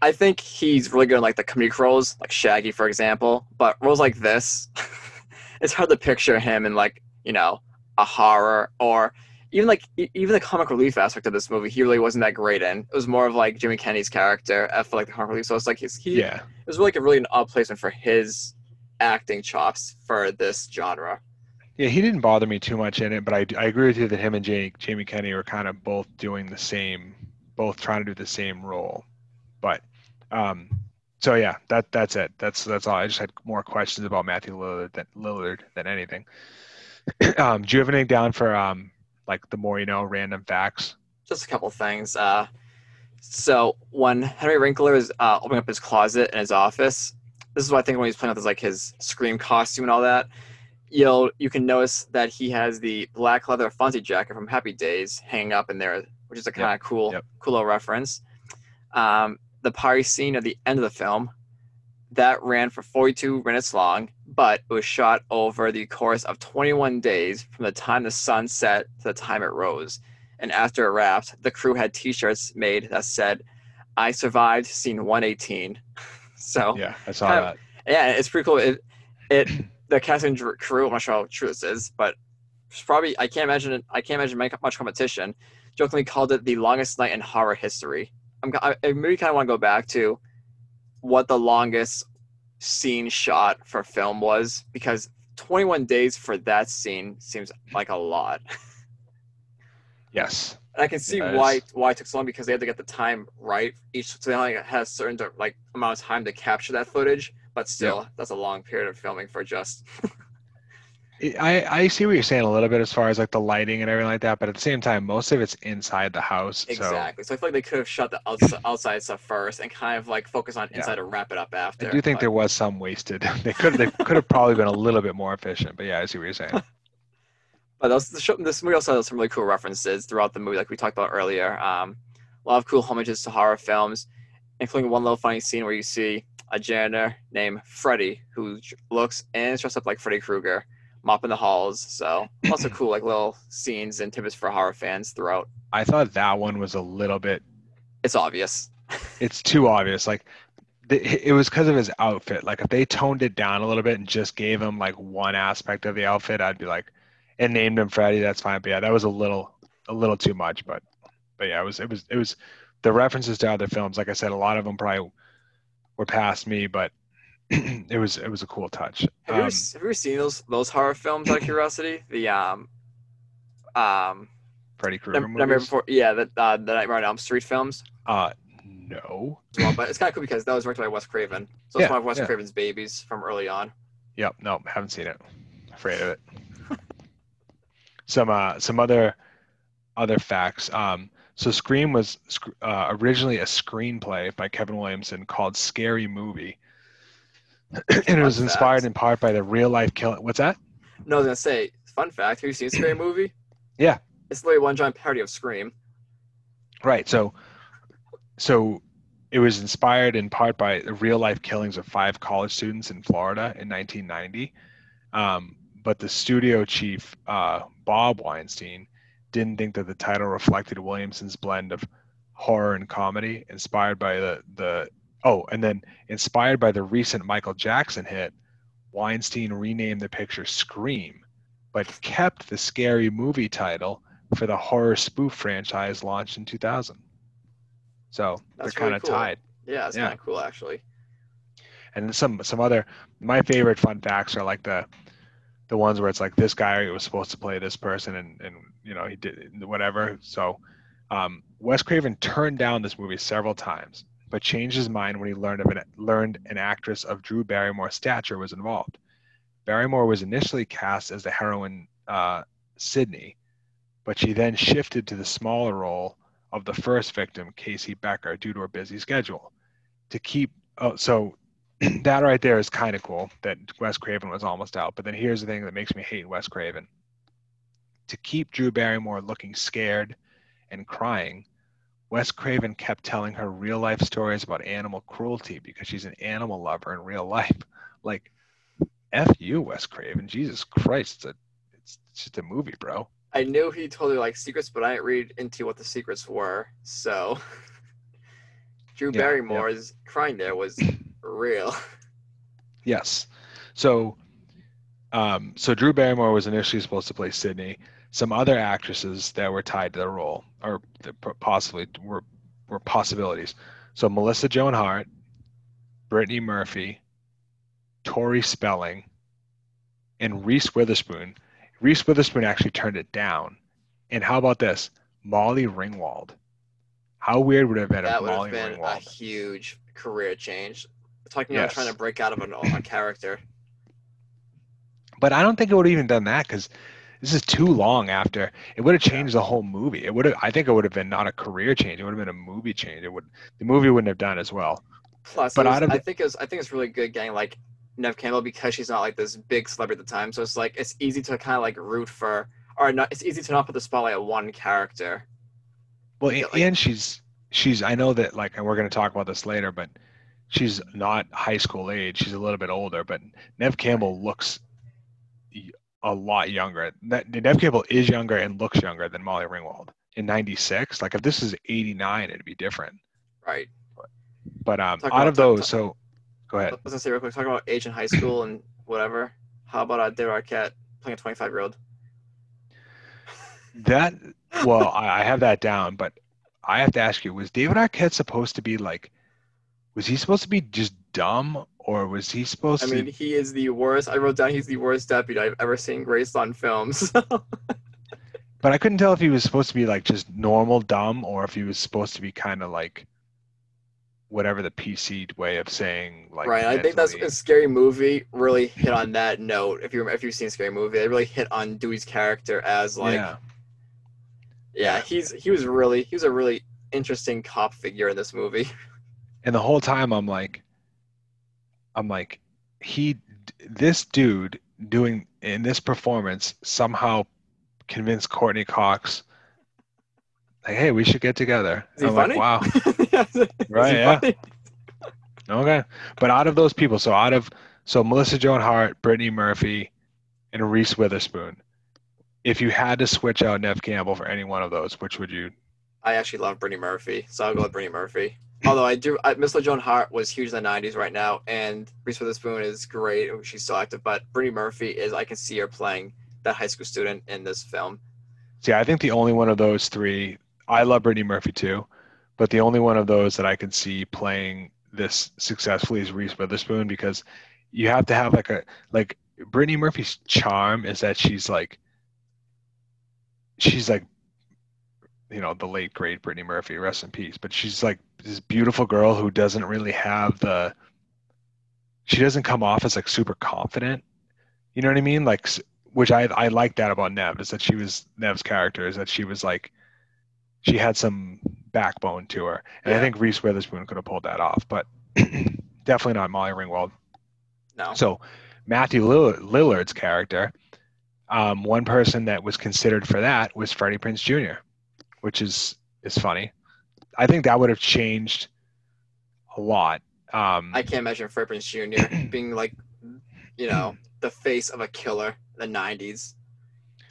I think he's really good in like the comedic roles, like Shaggy, for example. But roles like this, it's hard to picture him in like you know a horror or even like even the comic relief aspect of this movie. He really wasn't that great in. It was more of like Jimmy Kennedy's character for like the comic relief. So it's like he's, he yeah. It was really like a really an odd placement for his acting chops for this genre. Yeah, he didn't bother me too much in it, but I, I agree with you that him and Jamie, Jamie Kennedy were kind of both doing the same, both trying to do the same role. But um, so yeah, that that's it. That's that's all. I just had more questions about Matthew Lillard than Lillard than anything. um, do you have anything down for um, like the more you know, random facts? Just a couple things. Uh, so when Henry Winkler is uh, opening up his closet in his office, this is what I think when he's playing with his like his scream costume and all that. You'll you can notice that he has the black leather Fonzie jacket from Happy Days hanging up in there, which is a kind of cool, Yep. cool little reference. Um, the party scene at the end of the film that ran for 42 minutes long, but it was shot over the course of 21 days from the time the sun set to the time it rose. And after it wrapped, the crew had T-shirts made that said, "I survived scene 118." so Yeah, I saw kind that. yeah, it's pretty cool. It, it the casting dr- crew. I'm not sure how true this is, but it's probably I can't imagine it- I can't imagine much competition. Jokingly called it the longest night in horror history. I'm I, really kind of want to go back to what the longest scene shot for film was because 21 days for that scene seems like a lot. Yes. And I can see Yeah, it why why it took so long because they had to get the time right. Each so they only had a certain like amount of time to capture that footage, but still that's a long period of filming for just I, I see what you're saying a little bit as far as like the lighting and everything like that, but at the same time, most of it's inside the house. Exactly. So I feel like they could have shut the outside, outside stuff first and kind of like focus on Yeah. inside and wrap it up after. I do think but- there was some wasted. They could they could have probably been a little bit more efficient, but yeah, I see what you're saying. But those, the show, this movie also has some really cool references throughout the movie, like we talked about earlier. Um, a lot of cool homages to horror films, including one little funny scene where you see a janitor named Freddy who looks and is dressed up like Freddy Krueger, mopping the halls. So lots of cool like little scenes and tidbits for horror fans throughout. I thought that one was a little bit. It's obvious. It's too obvious. Like the, it was because of his outfit. Like if they toned it down a little bit and just gave him like one aspect of the outfit, I'd be like, and named him Freddy. That's fine. But yeah, that was a little a little too much. But but yeah, it was it was it was the references to other films. Like I said, a lot of them probably were past me, but it was it was a cool touch. Have you, ever, Um, have you ever seen those those horror films out of curiosity? The um um Freddy Krueger Nightmare movies. Before yeah the uh, the Nightmare on Elm Street films. Uh, no. well, but it's kind of cool because that was directed by Wes Craven. So it's Yeah, one of Wes yeah. Craven's babies from early on. Yep. No, haven't seen it. Afraid of it. some uh some other other facts. Um, so Scream was uh, originally a screenplay by Kevin Williamson called Scary Movie, and it was inspired fact. in part by the real life killing. What's that? No, I was gonna say, fun fact: Have you seen Scream movie? Yeah. It's literally one giant parody of Scream. Right. So, so it was inspired in part by the real life killings of five college students in Florida in 1990. Um, but the studio chief, uh, Bob Weinstein, didn't think that the title reflected Williamson's blend of horror and comedy, inspired by the the oh, and then inspired by the recent Michael Jackson hit. Weinstein renamed the picture Scream, but kept the scary movie title for the horror spoof franchise launched in 2000. So That's they're kind of cool. tied. Yeah, it's Yeah. kind of cool actually. And some some other my favorite fun facts are like the the ones where it's like this guy was supposed to play this person and and you know he did whatever. So um, Wes Craven turned down this movie several times, but changed his mind when he learned of an learned an actress of Drew Barrymore's stature was involved. Barrymore was initially cast as the heroine uh, Sidney, but she then shifted to the smaller role of the first victim, Casey Becker, due to her busy schedule. To keep oh, so that right there is kind of cool that Wes Craven was almost out. But then here's the thing that makes me hate Wes Craven. To keep Drew Barrymore looking scared and crying, Wes Craven kept telling her real life stories about animal cruelty because she's an animal lover in real life. Like, F you, Wes Craven. Jesus Christ. It's, a, it's just a movie, bro. I knew he told her like secrets, but I didn't read into what the secrets were. So Drew Yeah, yeah. Barrymore's crying there was real. Yes. So, um, so Drew Barrymore was initially supposed to play Sidney. Some other actresses that were tied to the role, or possibly were were possibilities. So Melissa Joan Hart, Brittany Murphy, Tori Spelling, and Reese Witherspoon. Reese Witherspoon actually turned it down. And how about this? Molly Ringwald. How weird would it have been That if would have Molly been a huge career change. Talking about trying to break out of an, a character. But I don't think it would have even done that because this is too long after. It would have changed the whole movie. It would have. I think it would have been not a career change. It would have been a movie change. It would. The movie wouldn't have done as well. Plus, But was- of I think it's I think it's really good getting like Neve Campbell because she's not like this big celebrity at the time. So it's like it's easy to kind of like root for, or not. It's easy to not put the spotlight on one character. Well, Yeah, a- like- and she's she's. I know that like, and we're going to talk about this later, but she's not high school age. She's a little bit older, but Neve Campbell looks a lot younger. That Neve Campbell is younger and looks younger than Molly Ringwald in '96. Like if this is '89, it'd be different. Right. But um, Talk out about- of those, talk- so go I ahead. was gonna say real quick, talking about age in high school and whatever. How about uh, David Arquette playing a 25 year old? That well, I, I have that down, but I have to ask you: Was David Arquette supposed to be like? Was he supposed to be just dumb, or was he supposed I to? I mean, he is the worst. I wrote down he's the worst deputy I've ever seen graced on films. But I couldn't tell if he was supposed to be like just normal dumb or if he was supposed to be kind of like whatever the PC way of saying like. right. I think that's a scary movie really hit on that note. If you if you've seen Scary Movie, they really hit on Dewey's character as like yeah. yeah, he's he was really he was a really interesting cop figure in this movie. And the whole time I'm like, I'm like, he, this dude doing in this performance somehow convinced Courteney Cox, like, hey, we should get together. Is he I'm funny? like, wow. Right, yeah. funny? Okay. But out of those people, so out of so Melissa Joan Hart, Brittany Murphy, and Reese Witherspoon, if you had to switch out Neve Campbell for any one of those, which would you? I actually love Brittany Murphy, so I'll go with Brittany Murphy. Although I do, I, Melissa Joan Hart was huge in the '90s right now, and Reese Witherspoon is great. She's so active, but Brittany Murphy is. I can see her playing that high school student in this film. See, I think the only one of those three, I love Brittany Murphy too, but the only one of those that I can see playing this successfully is Reese Witherspoon because you have to have like a like Brittany Murphy's charm is that she's like she's like you know the late great Brittany Murphy, rest in peace. But she's like this beautiful girl who doesn't really have the. She doesn't come off as like super confident. You know what I mean? Like, which I I like that about Neve is that she was Neve's character is that she was like, she had some backbone to her, and I think Reese Witherspoon could have pulled that off, but definitely not Molly Ringwald. No, So Matthew Lillard, Lillard's character, um, one person that was considered for that was Freddie Prinze Jr., which is is funny. I think that would have changed a lot. Um, I can't imagine Fred Jr. being like, you know, the face of a killer in the '90s.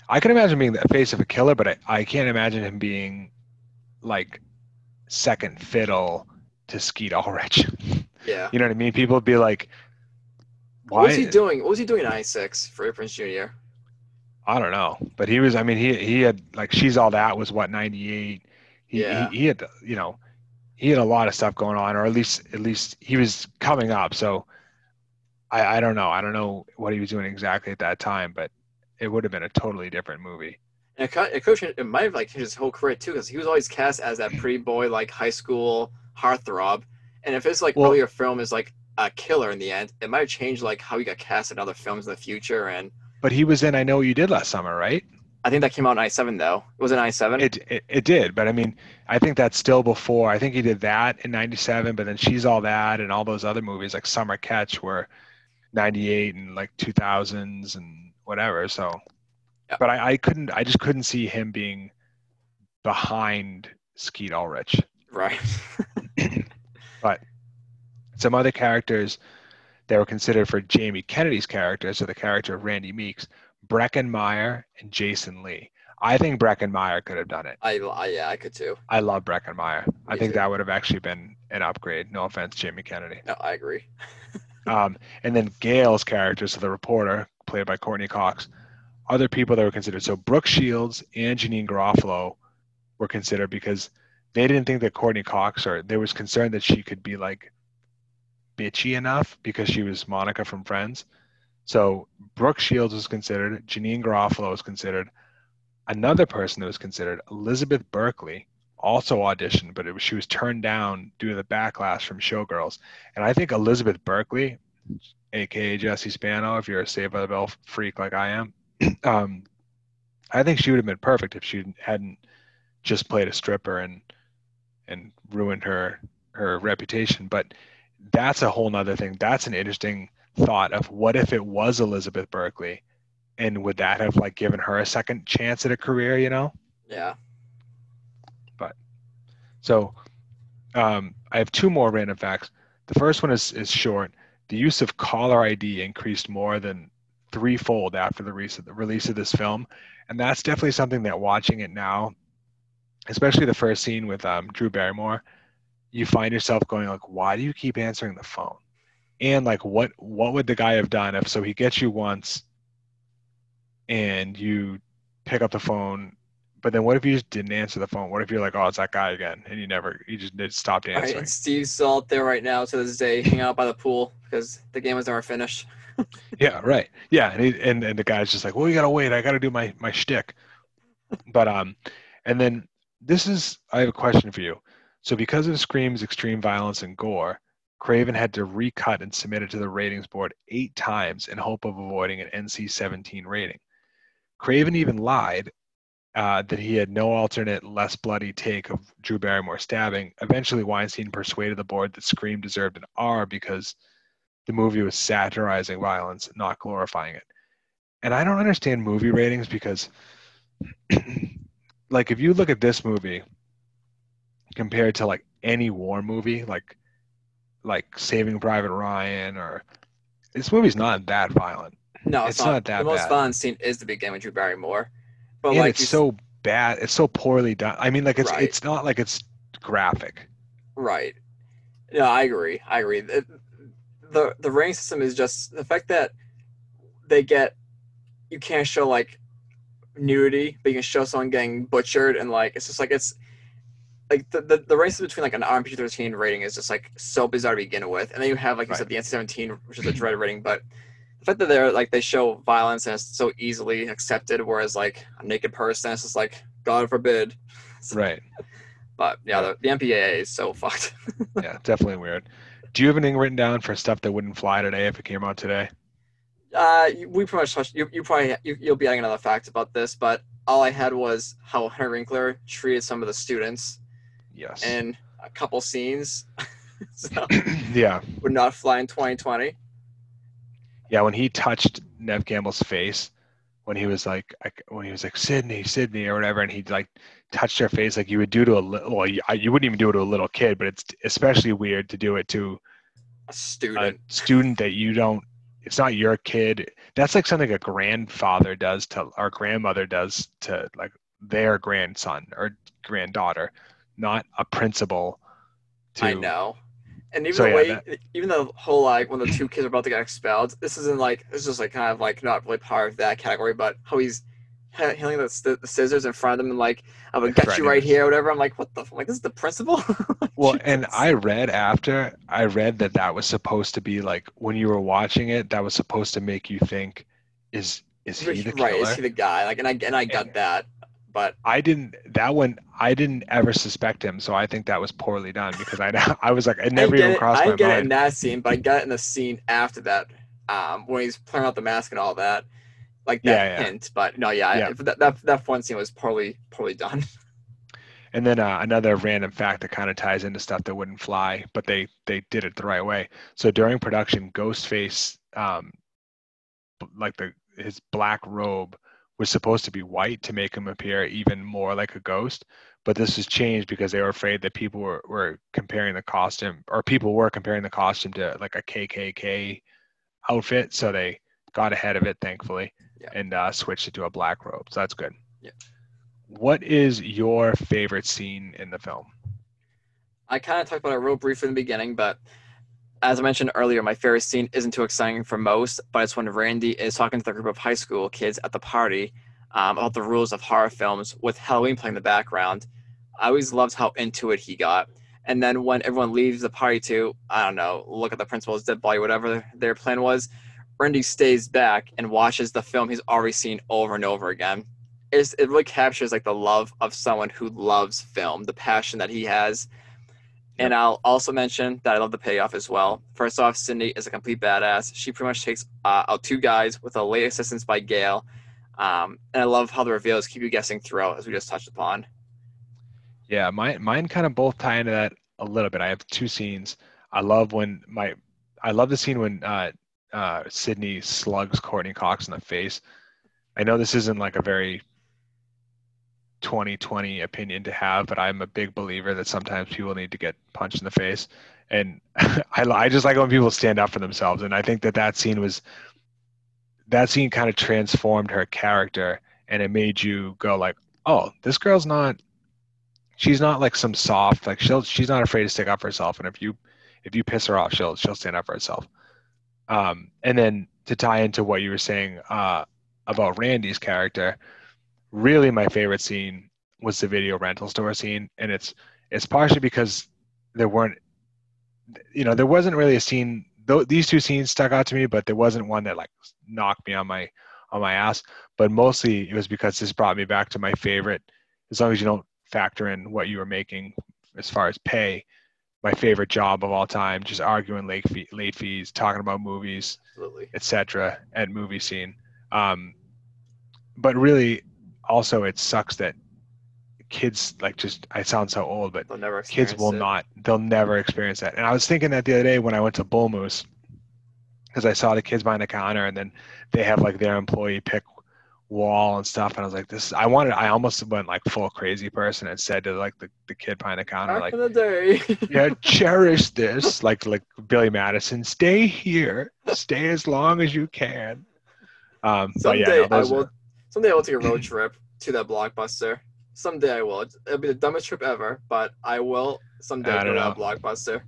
I can imagine being the face of a killer, but I, I can't imagine him being like second fiddle to Skeet Ulrich. Yeah. You know what I mean? People would be like, "Why?" What was he doing? What was he doing in '96? Fred Prinze Jr. I don't know, but he was. I mean, he he had like she's all that was what ninety eight. He, Yeah. he he had you know he had a lot of stuff going on, or at least at least he was coming up. So I I don't know. I don't know what he was doing exactly at that time, but it would have been a totally different movie. And it, could- it, it might have like his whole career too, because he was always cast as that pretty boy, like high school heartthrob. And if his like Well- earlier film is like a killer in the end, it might have changed like how he got cast in other films in the future. And But he was in I Know What You Did Last Summer, right? I think that came out in '97 though. It was it '97? It, it it did, but I mean, I think that's still before. I think he did that in '97, but then She's All That and all those other movies like Summer Catch were '98 and like 2000s and whatever. So, Yeah. but I, I couldn't. I just couldn't see him being behind Skeet Ulrich. right. but some other characters that were considered for Jamie Kennedy's character, so the character of Randy Meeks, Breckin Meyer and Jason Lee. I think Breckin Meyer could have done it. I, I yeah, I could too. I love Breckin Meyer. I Me think too. that would have actually been an upgrade. No offense, Jamie Kennedy. No, I agree. Um, and then Gale's character, so the reporter, played by Courteney Cox. Other people that were considered. So Brooke Shields and Janeane Garofalo were considered because they didn't think that Courteney Cox, or there was concern that she could be like bitchy enough because she was Monica from Friends. So Brooke Shields was considered. Janeane Garofalo was considered. Another person that was considered, Elizabeth Berkley, also auditioned, but was, she was turned down due to the backlash from Showgirls. And I think Elizabeth Berkley, aka Jesse Spano, if you're a Saved by the Bell freak like I am, um, I think she would have been perfect if she hadn't just played a stripper and and ruined her her reputation. But that's a whole nother thing. That's an interesting thought of what if it was Elizabeth Berkley, and would that have like given her a second chance at a career? You know. Yeah. But so um, I have two more random facts. The first one is, is short. The use of caller ID increased more than threefold after the release, of, the release of this film. And that's definitely something that watching it now, especially the first scene with um, Drew Barrymore, you find yourself going like, why do you keep answering the phone? And like, what what would the guy have done if so he gets you once, and you pick up the phone but then what if you just didn't answer the phone? What if you're like, oh, it's that guy again, and you never, you just did stopped Right, answering? and Steve's still out there right now to this day, hanging out by the pool because the game was never finished. Yeah, right. Yeah, and, he, and and the guy's just like, well, you gotta wait. I gotta do my my shtick. But um, and then this is, I have a question for you. So because of Scream's extreme violence and gore, Craven had to recut and submit it to the ratings board eight times in hope of avoiding an NC-17 rating. Craven even lied uh, that he had no alternate, less bloody take of Drew Barrymore stabbing. Eventually, Weinstein persuaded the board that Scream deserved an R because the movie was satirizing violence, not glorifying it. And I don't understand movie ratings because, like, if you look at this movie compared to like any war movie, like like Saving Private Ryan or this movie's not that violent. No, it's, It's not that The most bad. violent scene is the beginning with Drew Barrymore, but and like it's so bad. It's so poorly done. I mean, like it's Right. it's not like it's graphic. Right. No, I agree. I agree. The, the the rating system is just the fact that they get you can't show like nudity, but you can show someone getting butchered and like it's just like it's like the the, the system between like an RMP thirteen rating is just like so bizarre to begin with. And then you have like you said the NC seventeen, which is a dreaded rating, but the fact that they're like they show violence and it's so easily accepted, whereas like a naked person, it's just like God forbid. Right. But yeah, the, the MPAA is so fucked. Yeah, definitely weird. Do you have anything written down for stuff that wouldn't fly today if it came out today? Uh, we pretty much touched. You, you probably you, you'll be adding another fact about this, but all I had was how Henry Winkler treated some of the students Yes. in a couple scenes. so yeah. would not fly in 2020. Yeah, when he touched Neve Campbell's face, when he was like, when he was like Sidney, Sidney, or whatever, and he like touched her face like you would do to a little. Well, you, wouldn't even do it to a little kid, but it's especially weird to do it to A a student. student that you don't. It's not your kid. That's like something a grandfather does to or grandmother does to like their grandson or granddaughter, not a principal. To, I know. And even So, the yeah, way, even the whole like when the two kids are about to get expelled, this isn't like it's just like kind of like not really part of that category, but how he's ha- handling the, the scissors in front of them and like I would Like get you right here, or whatever. I'm like, what the? f- I'm like this is the principal. Well, and I read after I read that that was supposed to be like when you were watching it, that was supposed to make you think, is is he the right? Is he the guy? Like, and I and I got And- that, but I didn't. That one I didn't ever suspect him, so I think that was poorly done because I I was like it I never even it- crossed I my didn't get it in that scene, but I got in the scene after that, um, when he's pulling out the mask and all that, like that Yeah, yeah. hint. But no, yeah, I- that, that that one scene was poorly poorly done. And then uh, another random fact that kind of ties into stuff that wouldn't fly, but they they did it the right way. So during production, Ghostface, um, like the his black robe was supposed to be white to make him appear even more like a ghost, but this was changed because they were afraid that people were, were comparing the costume or people were comparing the costume to like a KKK outfit, so they got ahead of it thankfully Yeah. and uh, switched it to a black robe. So that's good. Yeah. What is your favorite scene in the film? I kind of talked about it real briefly in the beginning, but as I mentioned earlier, my favorite scene isn't too exciting for most, but it's when Randy is talking to the group of high school kids at the party um, about the rules of horror films with Halloween playing in the background. I always loved how into it he got. And then when everyone leaves the party to, I don't know, look at the principal's dead body, whatever their plan was, Randy stays back and watches the film he's already seen over and over again. It's, it really captures like the love of someone who loves film, the passion that he has. And I'll also mention that I love the payoff as well. First off, Sidney is a complete badass. She pretty much takes uh, out two guys with a late assistance by Gale. Um, and I love how the reveals keep you guessing throughout, as we just touched upon. Yeah, mine mine kind of both tie into that a little bit. I have two scenes. I love when my I love the scene when uh, uh, Sydney slugs Courteney Cox in the face. I know this isn't like a very 2020 opinion to have, but I'm a big believer that sometimes people need to get punched in the face, and I I just like when people stand up for themselves, and I think that that scene was that scene kind of transformed her character, and it made you go like, oh, this girl's not she's not like some soft like she'll she's not afraid to stick up for herself and if you if you piss her off she'll she'll stand up for herself. Um and then to tie into what you were saying uh about randy's character really my favorite scene was the video rental store scene and it's it's partially because there weren't you know there wasn't really a scene though these two scenes stuck out to me but there wasn't one that like knocked me on my on my ass but mostly it was because this brought me back to my favorite as long as you don't factor in what you were making as far as pay. My favorite job of all time, just arguing late, fee, late fees, talking about movies, etc. at movie scene. Um, but really, also it sucks that kids like just I sound so old, but never kids will it. not they'll never experience that. And I was thinking that the other day when I went to Bull Moose because I saw the kids behind the counter and then they have like their employee pick wall and stuff and I was like this I wanted I almost went like full crazy person and said to like the, the kid behind the counter Back like in the day. yeah cherish this like like Billy Madison stay here stay as long as you can um but Someday yeah no, I those will. are- Someday I will take a road trip to that blockbuster. Someday I will. It'll be the dumbest trip ever, but I will someday I go to that blockbuster.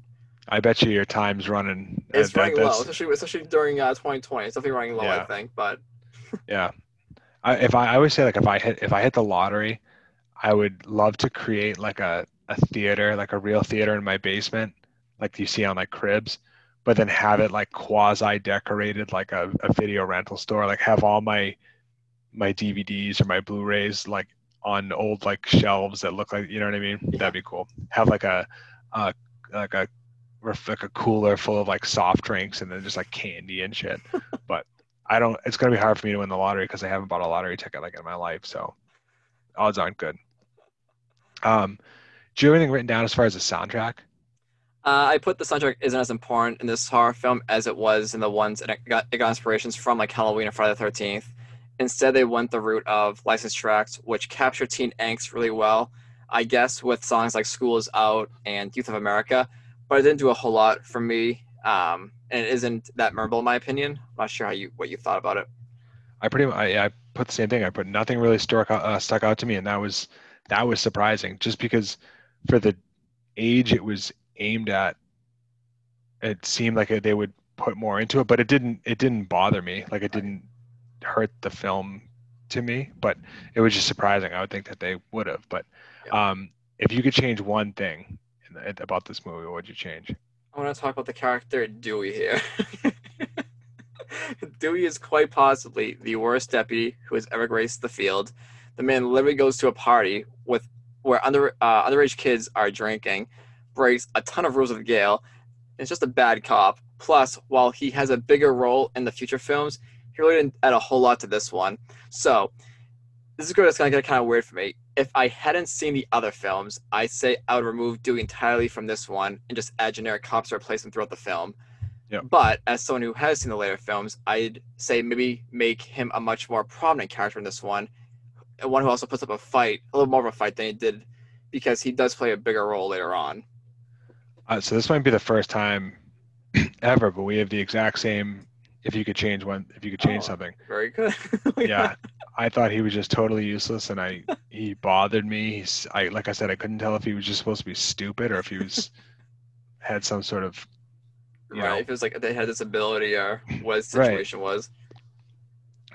I bet you your time's running It's uh, that- running low, especially especially during uh, 2020. It's definitely running low, I think. But Yeah. I, if I, I always say like if I hit if I hit the lottery, I would love to create like a, a theater, like a real theater in my basement, like you see on like cribs, but then have it like quasi decorated like a, a video rental store, like have all my my DVDs or my Blu-rays like on old like shelves that look like you know what I mean? That'd be cool. Have like a uh like a like a cooler full of like soft drinks and then just like candy and shit. but I don't. It's gonna be hard for me to win the lottery because I haven't bought a lottery ticket like in my life. So odds aren't good. Um, do you have anything written down as far as the soundtrack? uh, I put the soundtrack isn't as important in this horror film as it was in the ones and it got it got inspirations from like Halloween and Friday the Thirteenth. Instead, they went the route of licensed tracks, which capture teen angst really well. I guess with songs like "School Is Out" and "Youth of America," but it didn't do a whole lot for me. Um, and it isn't that memorable in my opinion. I'm not sure how you what you thought about it. I pretty much I, I put the same thing. I put nothing really stuck out, uh, stuck out to me, and that was that was surprising. Just because for the age it was aimed at, it seemed like they would put more into it, but it didn't. It didn't bother me. Like it didn't hurt the film to me, but it was just surprising. I would think that they would have. But Yeah. um, if you could change one thing in the, about this movie, what would you change? I want to talk about the character Dewey here. Dewey is quite possibly the worst deputy who has ever graced the field. The man literally goes to a party with where under uh, underage kids are drinking, breaks a ton of rules of Gale. and Is just a bad cop. Plus, while he has a bigger role in the future films, he really didn't add a whole lot to this one. So, this is going to get kind of weird for me. If I hadn't seen the other films, I'd say I would remove Dewey entirely from this one and just add generic cops to replace him throughout the film. But as someone who has seen the later films, I'd say maybe make him a much more prominent character in this one, and one who also puts up a fight, a little more of a fight than he did, because he does play a bigger role later on. Uh, so this might be the first time ever, but we have the exact same. If you could change one, if you could change Oh. something, Very good. yeah. I thought he was just totally useless, and I he bothered me. He's, I like I said, I couldn't tell if he was just supposed to be stupid or if he was had some sort of you right. know. If it was like they had this ability or what his Right. situation was.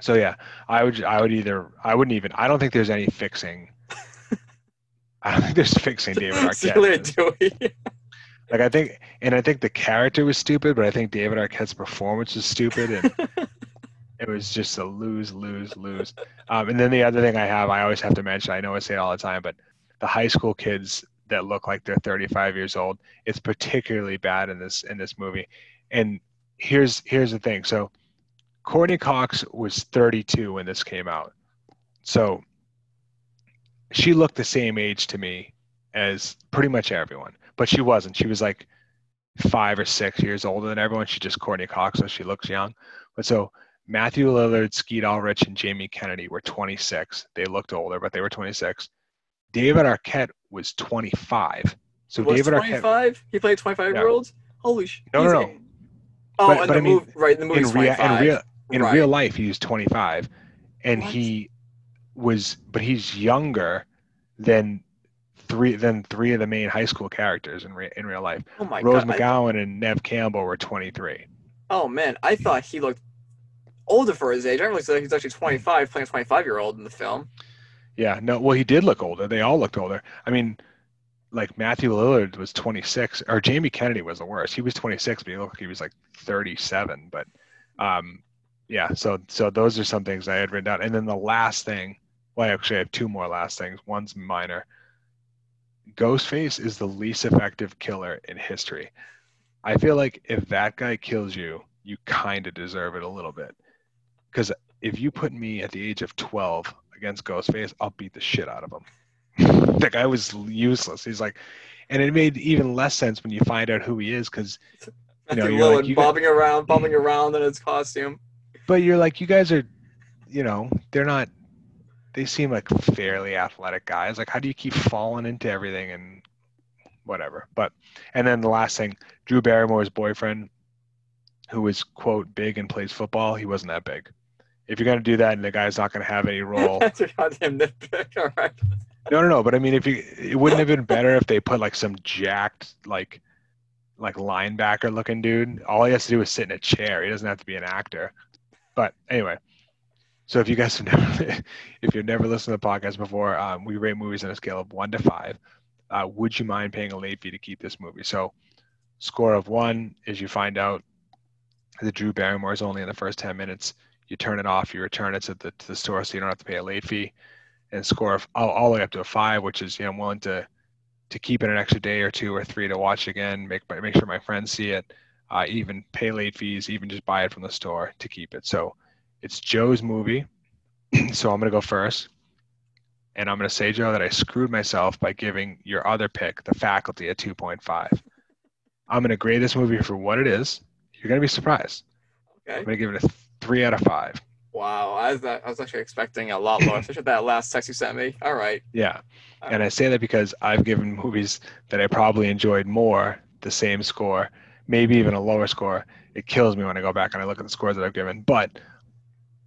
So yeah, I would I would either I wouldn't even I don't think there's any fixing. I don't think there's fixing David See you Arquette. later, Dewey. Like I think, and I think the character was stupid, but I think David Arquette's performance was stupid, and it was just a lose, lose, lose. Um, and then the other thing I have, I always have to mention. I know I say it all the time, but the high school kids that look like they're 35 years old, it's particularly bad in this in this movie. And here's here's the thing. So Courteney Cox was 32 when this came out. so she looked the same age to me as pretty much everyone, but she wasn't. She was like five or six years older than everyone. She's just Courteney Cox, so she looks young. But so Matthew Lillard, Skeet Ulrich, and Jamie Kennedy were 26. They looked older, but they were 26. David Arquette was 25. So was David Arquette. 25? He played 25 year olds? Holy shit. No, no, no. Oh, But- in but the I mean, movie, right, in the movie, in, rea- in real in Right. real life he's 25 and What? he was but he's younger than three than three of the main high school characters in, re- in real life. Oh my rose god. Mcgowan and neve campbell were 23 oh man, I thought he looked older for his age. I realized that he's actually 25, playing a 25 year old in the film. yeah no well he did look older. They all looked older. I mean like matthew lillard was 26 or jamie kennedy was the worst. He was 26 but he looked like he was like 37 but um yeah so so those are some things i had written down. And then the last thing well actually i have two more last things. One's minor ghostface is the least effective killer in history. I feel like if that guy kills you you kind of deserve it a little bit. Because if you put me at the age of 12 against ghostface i'll beat the shit out of him. That guy was useless. He's like and it made even less sense when you find out who he is because you know, you're like, you bobbing around, bobbing around in his costume. but you're like you guys are you know they're not they seem like fairly athletic guys. Like how do you keep falling into everything and whatever? But and then the last thing drew barrymore's boyfriend who was quote big and plays football he wasn't that big. If you're going to do that and the guy's not going to have any role That's a goddamn nitpick. All right. no no no but i mean if you it wouldn't have been better if they put like some jacked like like linebacker looking dude. All he has to do is sit in a chair. He doesn't have to be an actor. But anyway so if you guys have never if you've never listened to the podcast before um, we rate movies on a scale of one to five. Uh, would you mind paying a late fee to keep this movie? So score of one is you find out that drew barrymore is only in the first 10 minutes. You turn it off you return it to the, to the store so you don't have to pay a late fee. And score of all, all the way up to a five which is you know i'm willing to to keep it an extra day or two or three to watch again make make sure my friends see it. Uh, even pay late fees even just buy it from the store to keep it. So it's joe's movie so i'm going to go first and i'm going to say joe that i screwed myself by giving your other pick the faculty a 2.5 i'm going to grade this movie for what it is you're going to be surprised i'm going to give it a three out of five Wow. I was, I was actually expecting a lot more, especially that last text you sent me. All right. Yeah. And I say that because I've given movies that I probably enjoyed more the same score, maybe even a lower score. It kills me when I go back and I look at the scores that I've given. But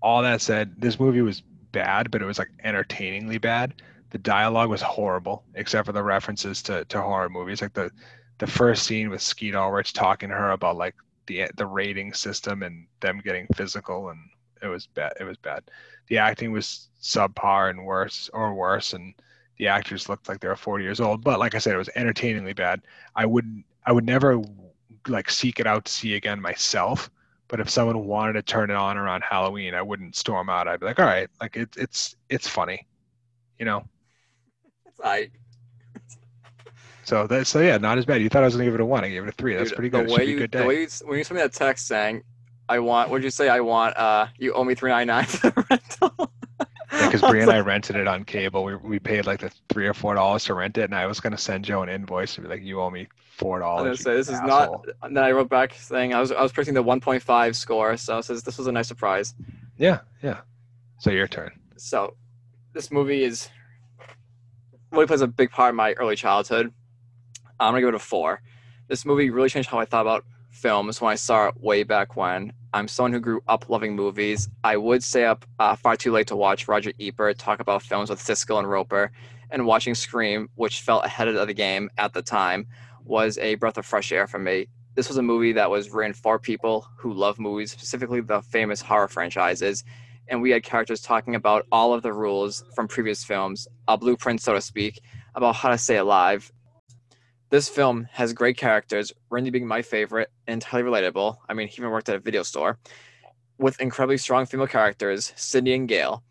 all that said, this movie was bad, but it was like entertainingly bad. The dialogue was horrible, except for the references to, to horror movies. Like the the first scene with Skeet Ulrich talking to her about like the the rating system and them getting physical and it was bad it was bad. The acting was subpar and worse or worse and the actors looked like they were 40 years old but like i said it was entertainingly bad i would i would never like seek it out to see again myself but if someone wanted to turn it on around halloween i wouldn't storm out i'd be like all right like it, it's it's funny you know It's right. so that so yeah not as bad you thought i was gonna give it a one i gave it a three that's Dude, pretty good The way you, the way you, when you sent me that text saying, "I want," what did you say? I want. Uh, you owe me three ninety nine for the rental. Because Brie and I rented it on cable. We, we paid like the three or four dollars to rent it, and I was gonna send Joe an invoice and be like, "You owe me four I was dollars." gonna say this is not. And then I wrote back saying I was I was predicting the one point five score, so says this was a nice surprise. Yeah, yeah. So your turn. So, this movie is really plays a big part in my early childhood. I'm gonna give it a four. This movie really changed how I thought about films when I saw it way back when. I'm someone who grew up loving movies. I would stay up uh, far too late to watch Roger Ebert talk about films with Siskel and Roeper, and watching Scream, which felt ahead of the game at the time, was a breath of fresh air for me. This was a movie that was written for people who love movies, specifically the famous horror franchises, and we had characters talking about all of the rules from previous films, a blueprint, so to speak, about how to stay alive. This film has great characters, Randy being my favorite, and entirely relatable. I mean, he even worked at a video store. With incredibly strong female characters, Sidney and Gale.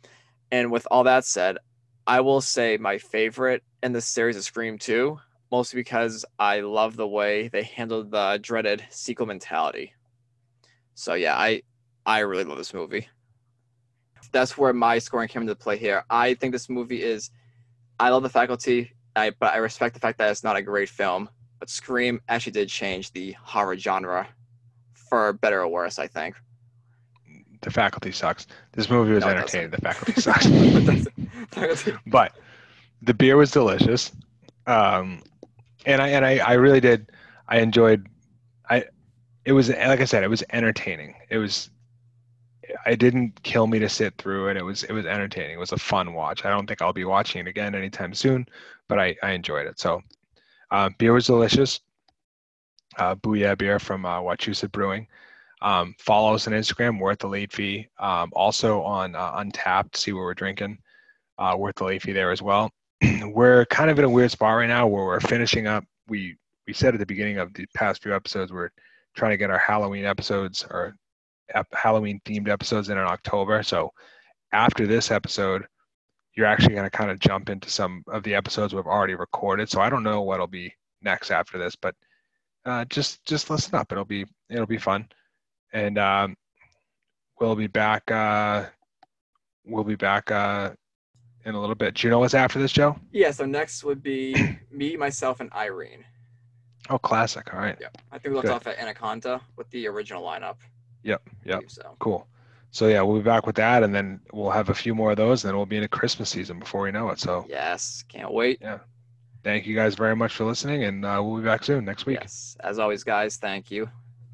And with all that said, I will say my favorite in the series is Scream 2, mostly because I love the way they handled the dreaded sequel mentality. So yeah, I I really love this movie. that's where my scoring came into play here. I think this movie is. I love the faculty, I but I respect the fact that it's not a great film. But Scream actually did change the horror genre, for better or worse. I think. The faculty sucks. This movie was No, entertaining. The faculty sucks. But the beer was delicious. Um, and I and I, I really did. I enjoyed. I it was like I said, it was entertaining. It was. It didn't kill me to sit through it. It was it was entertaining. It was a fun watch. I don't think I'll be watching it again anytime soon, but I, I enjoyed it. So, uh, beer was delicious. Uh, Booyah beer from uh, Wachusett Brewing. Um, follow us on Instagram, worth the late fee. Um, also on uh, Untappd, see what we're drinking uh, worth the late fee there as well. we're kind of in a weird spot right now where we're finishing up. We we said at the beginning of the past few episodes we're trying to get our Halloween episodes or ep- Halloween themed episodes in in October. So after this episode, you're actually going to kind of jump into some of the episodes we've already recorded. So I don't know what'll be next after this, but uh, just just listen up. It'll be it'll be fun, and um, we'll be back. Uh, we'll be back uh, in a little bit. Do you know what's after this, Joe? yeah. So next would be me, myself, and Irene. Oh, classic. All right. Yeah, I think we left Good. off at Anaconda with the original lineup. Yep. Yep. So Cool. So yeah, we'll be back with that, and then we'll have a few more of those, and then we'll be in a Christmas season before we know it. So yes, can't wait. Yeah. Thank you guys very much for listening, and uh, we'll be back soon next week. Yes, as always, guys. Thank you.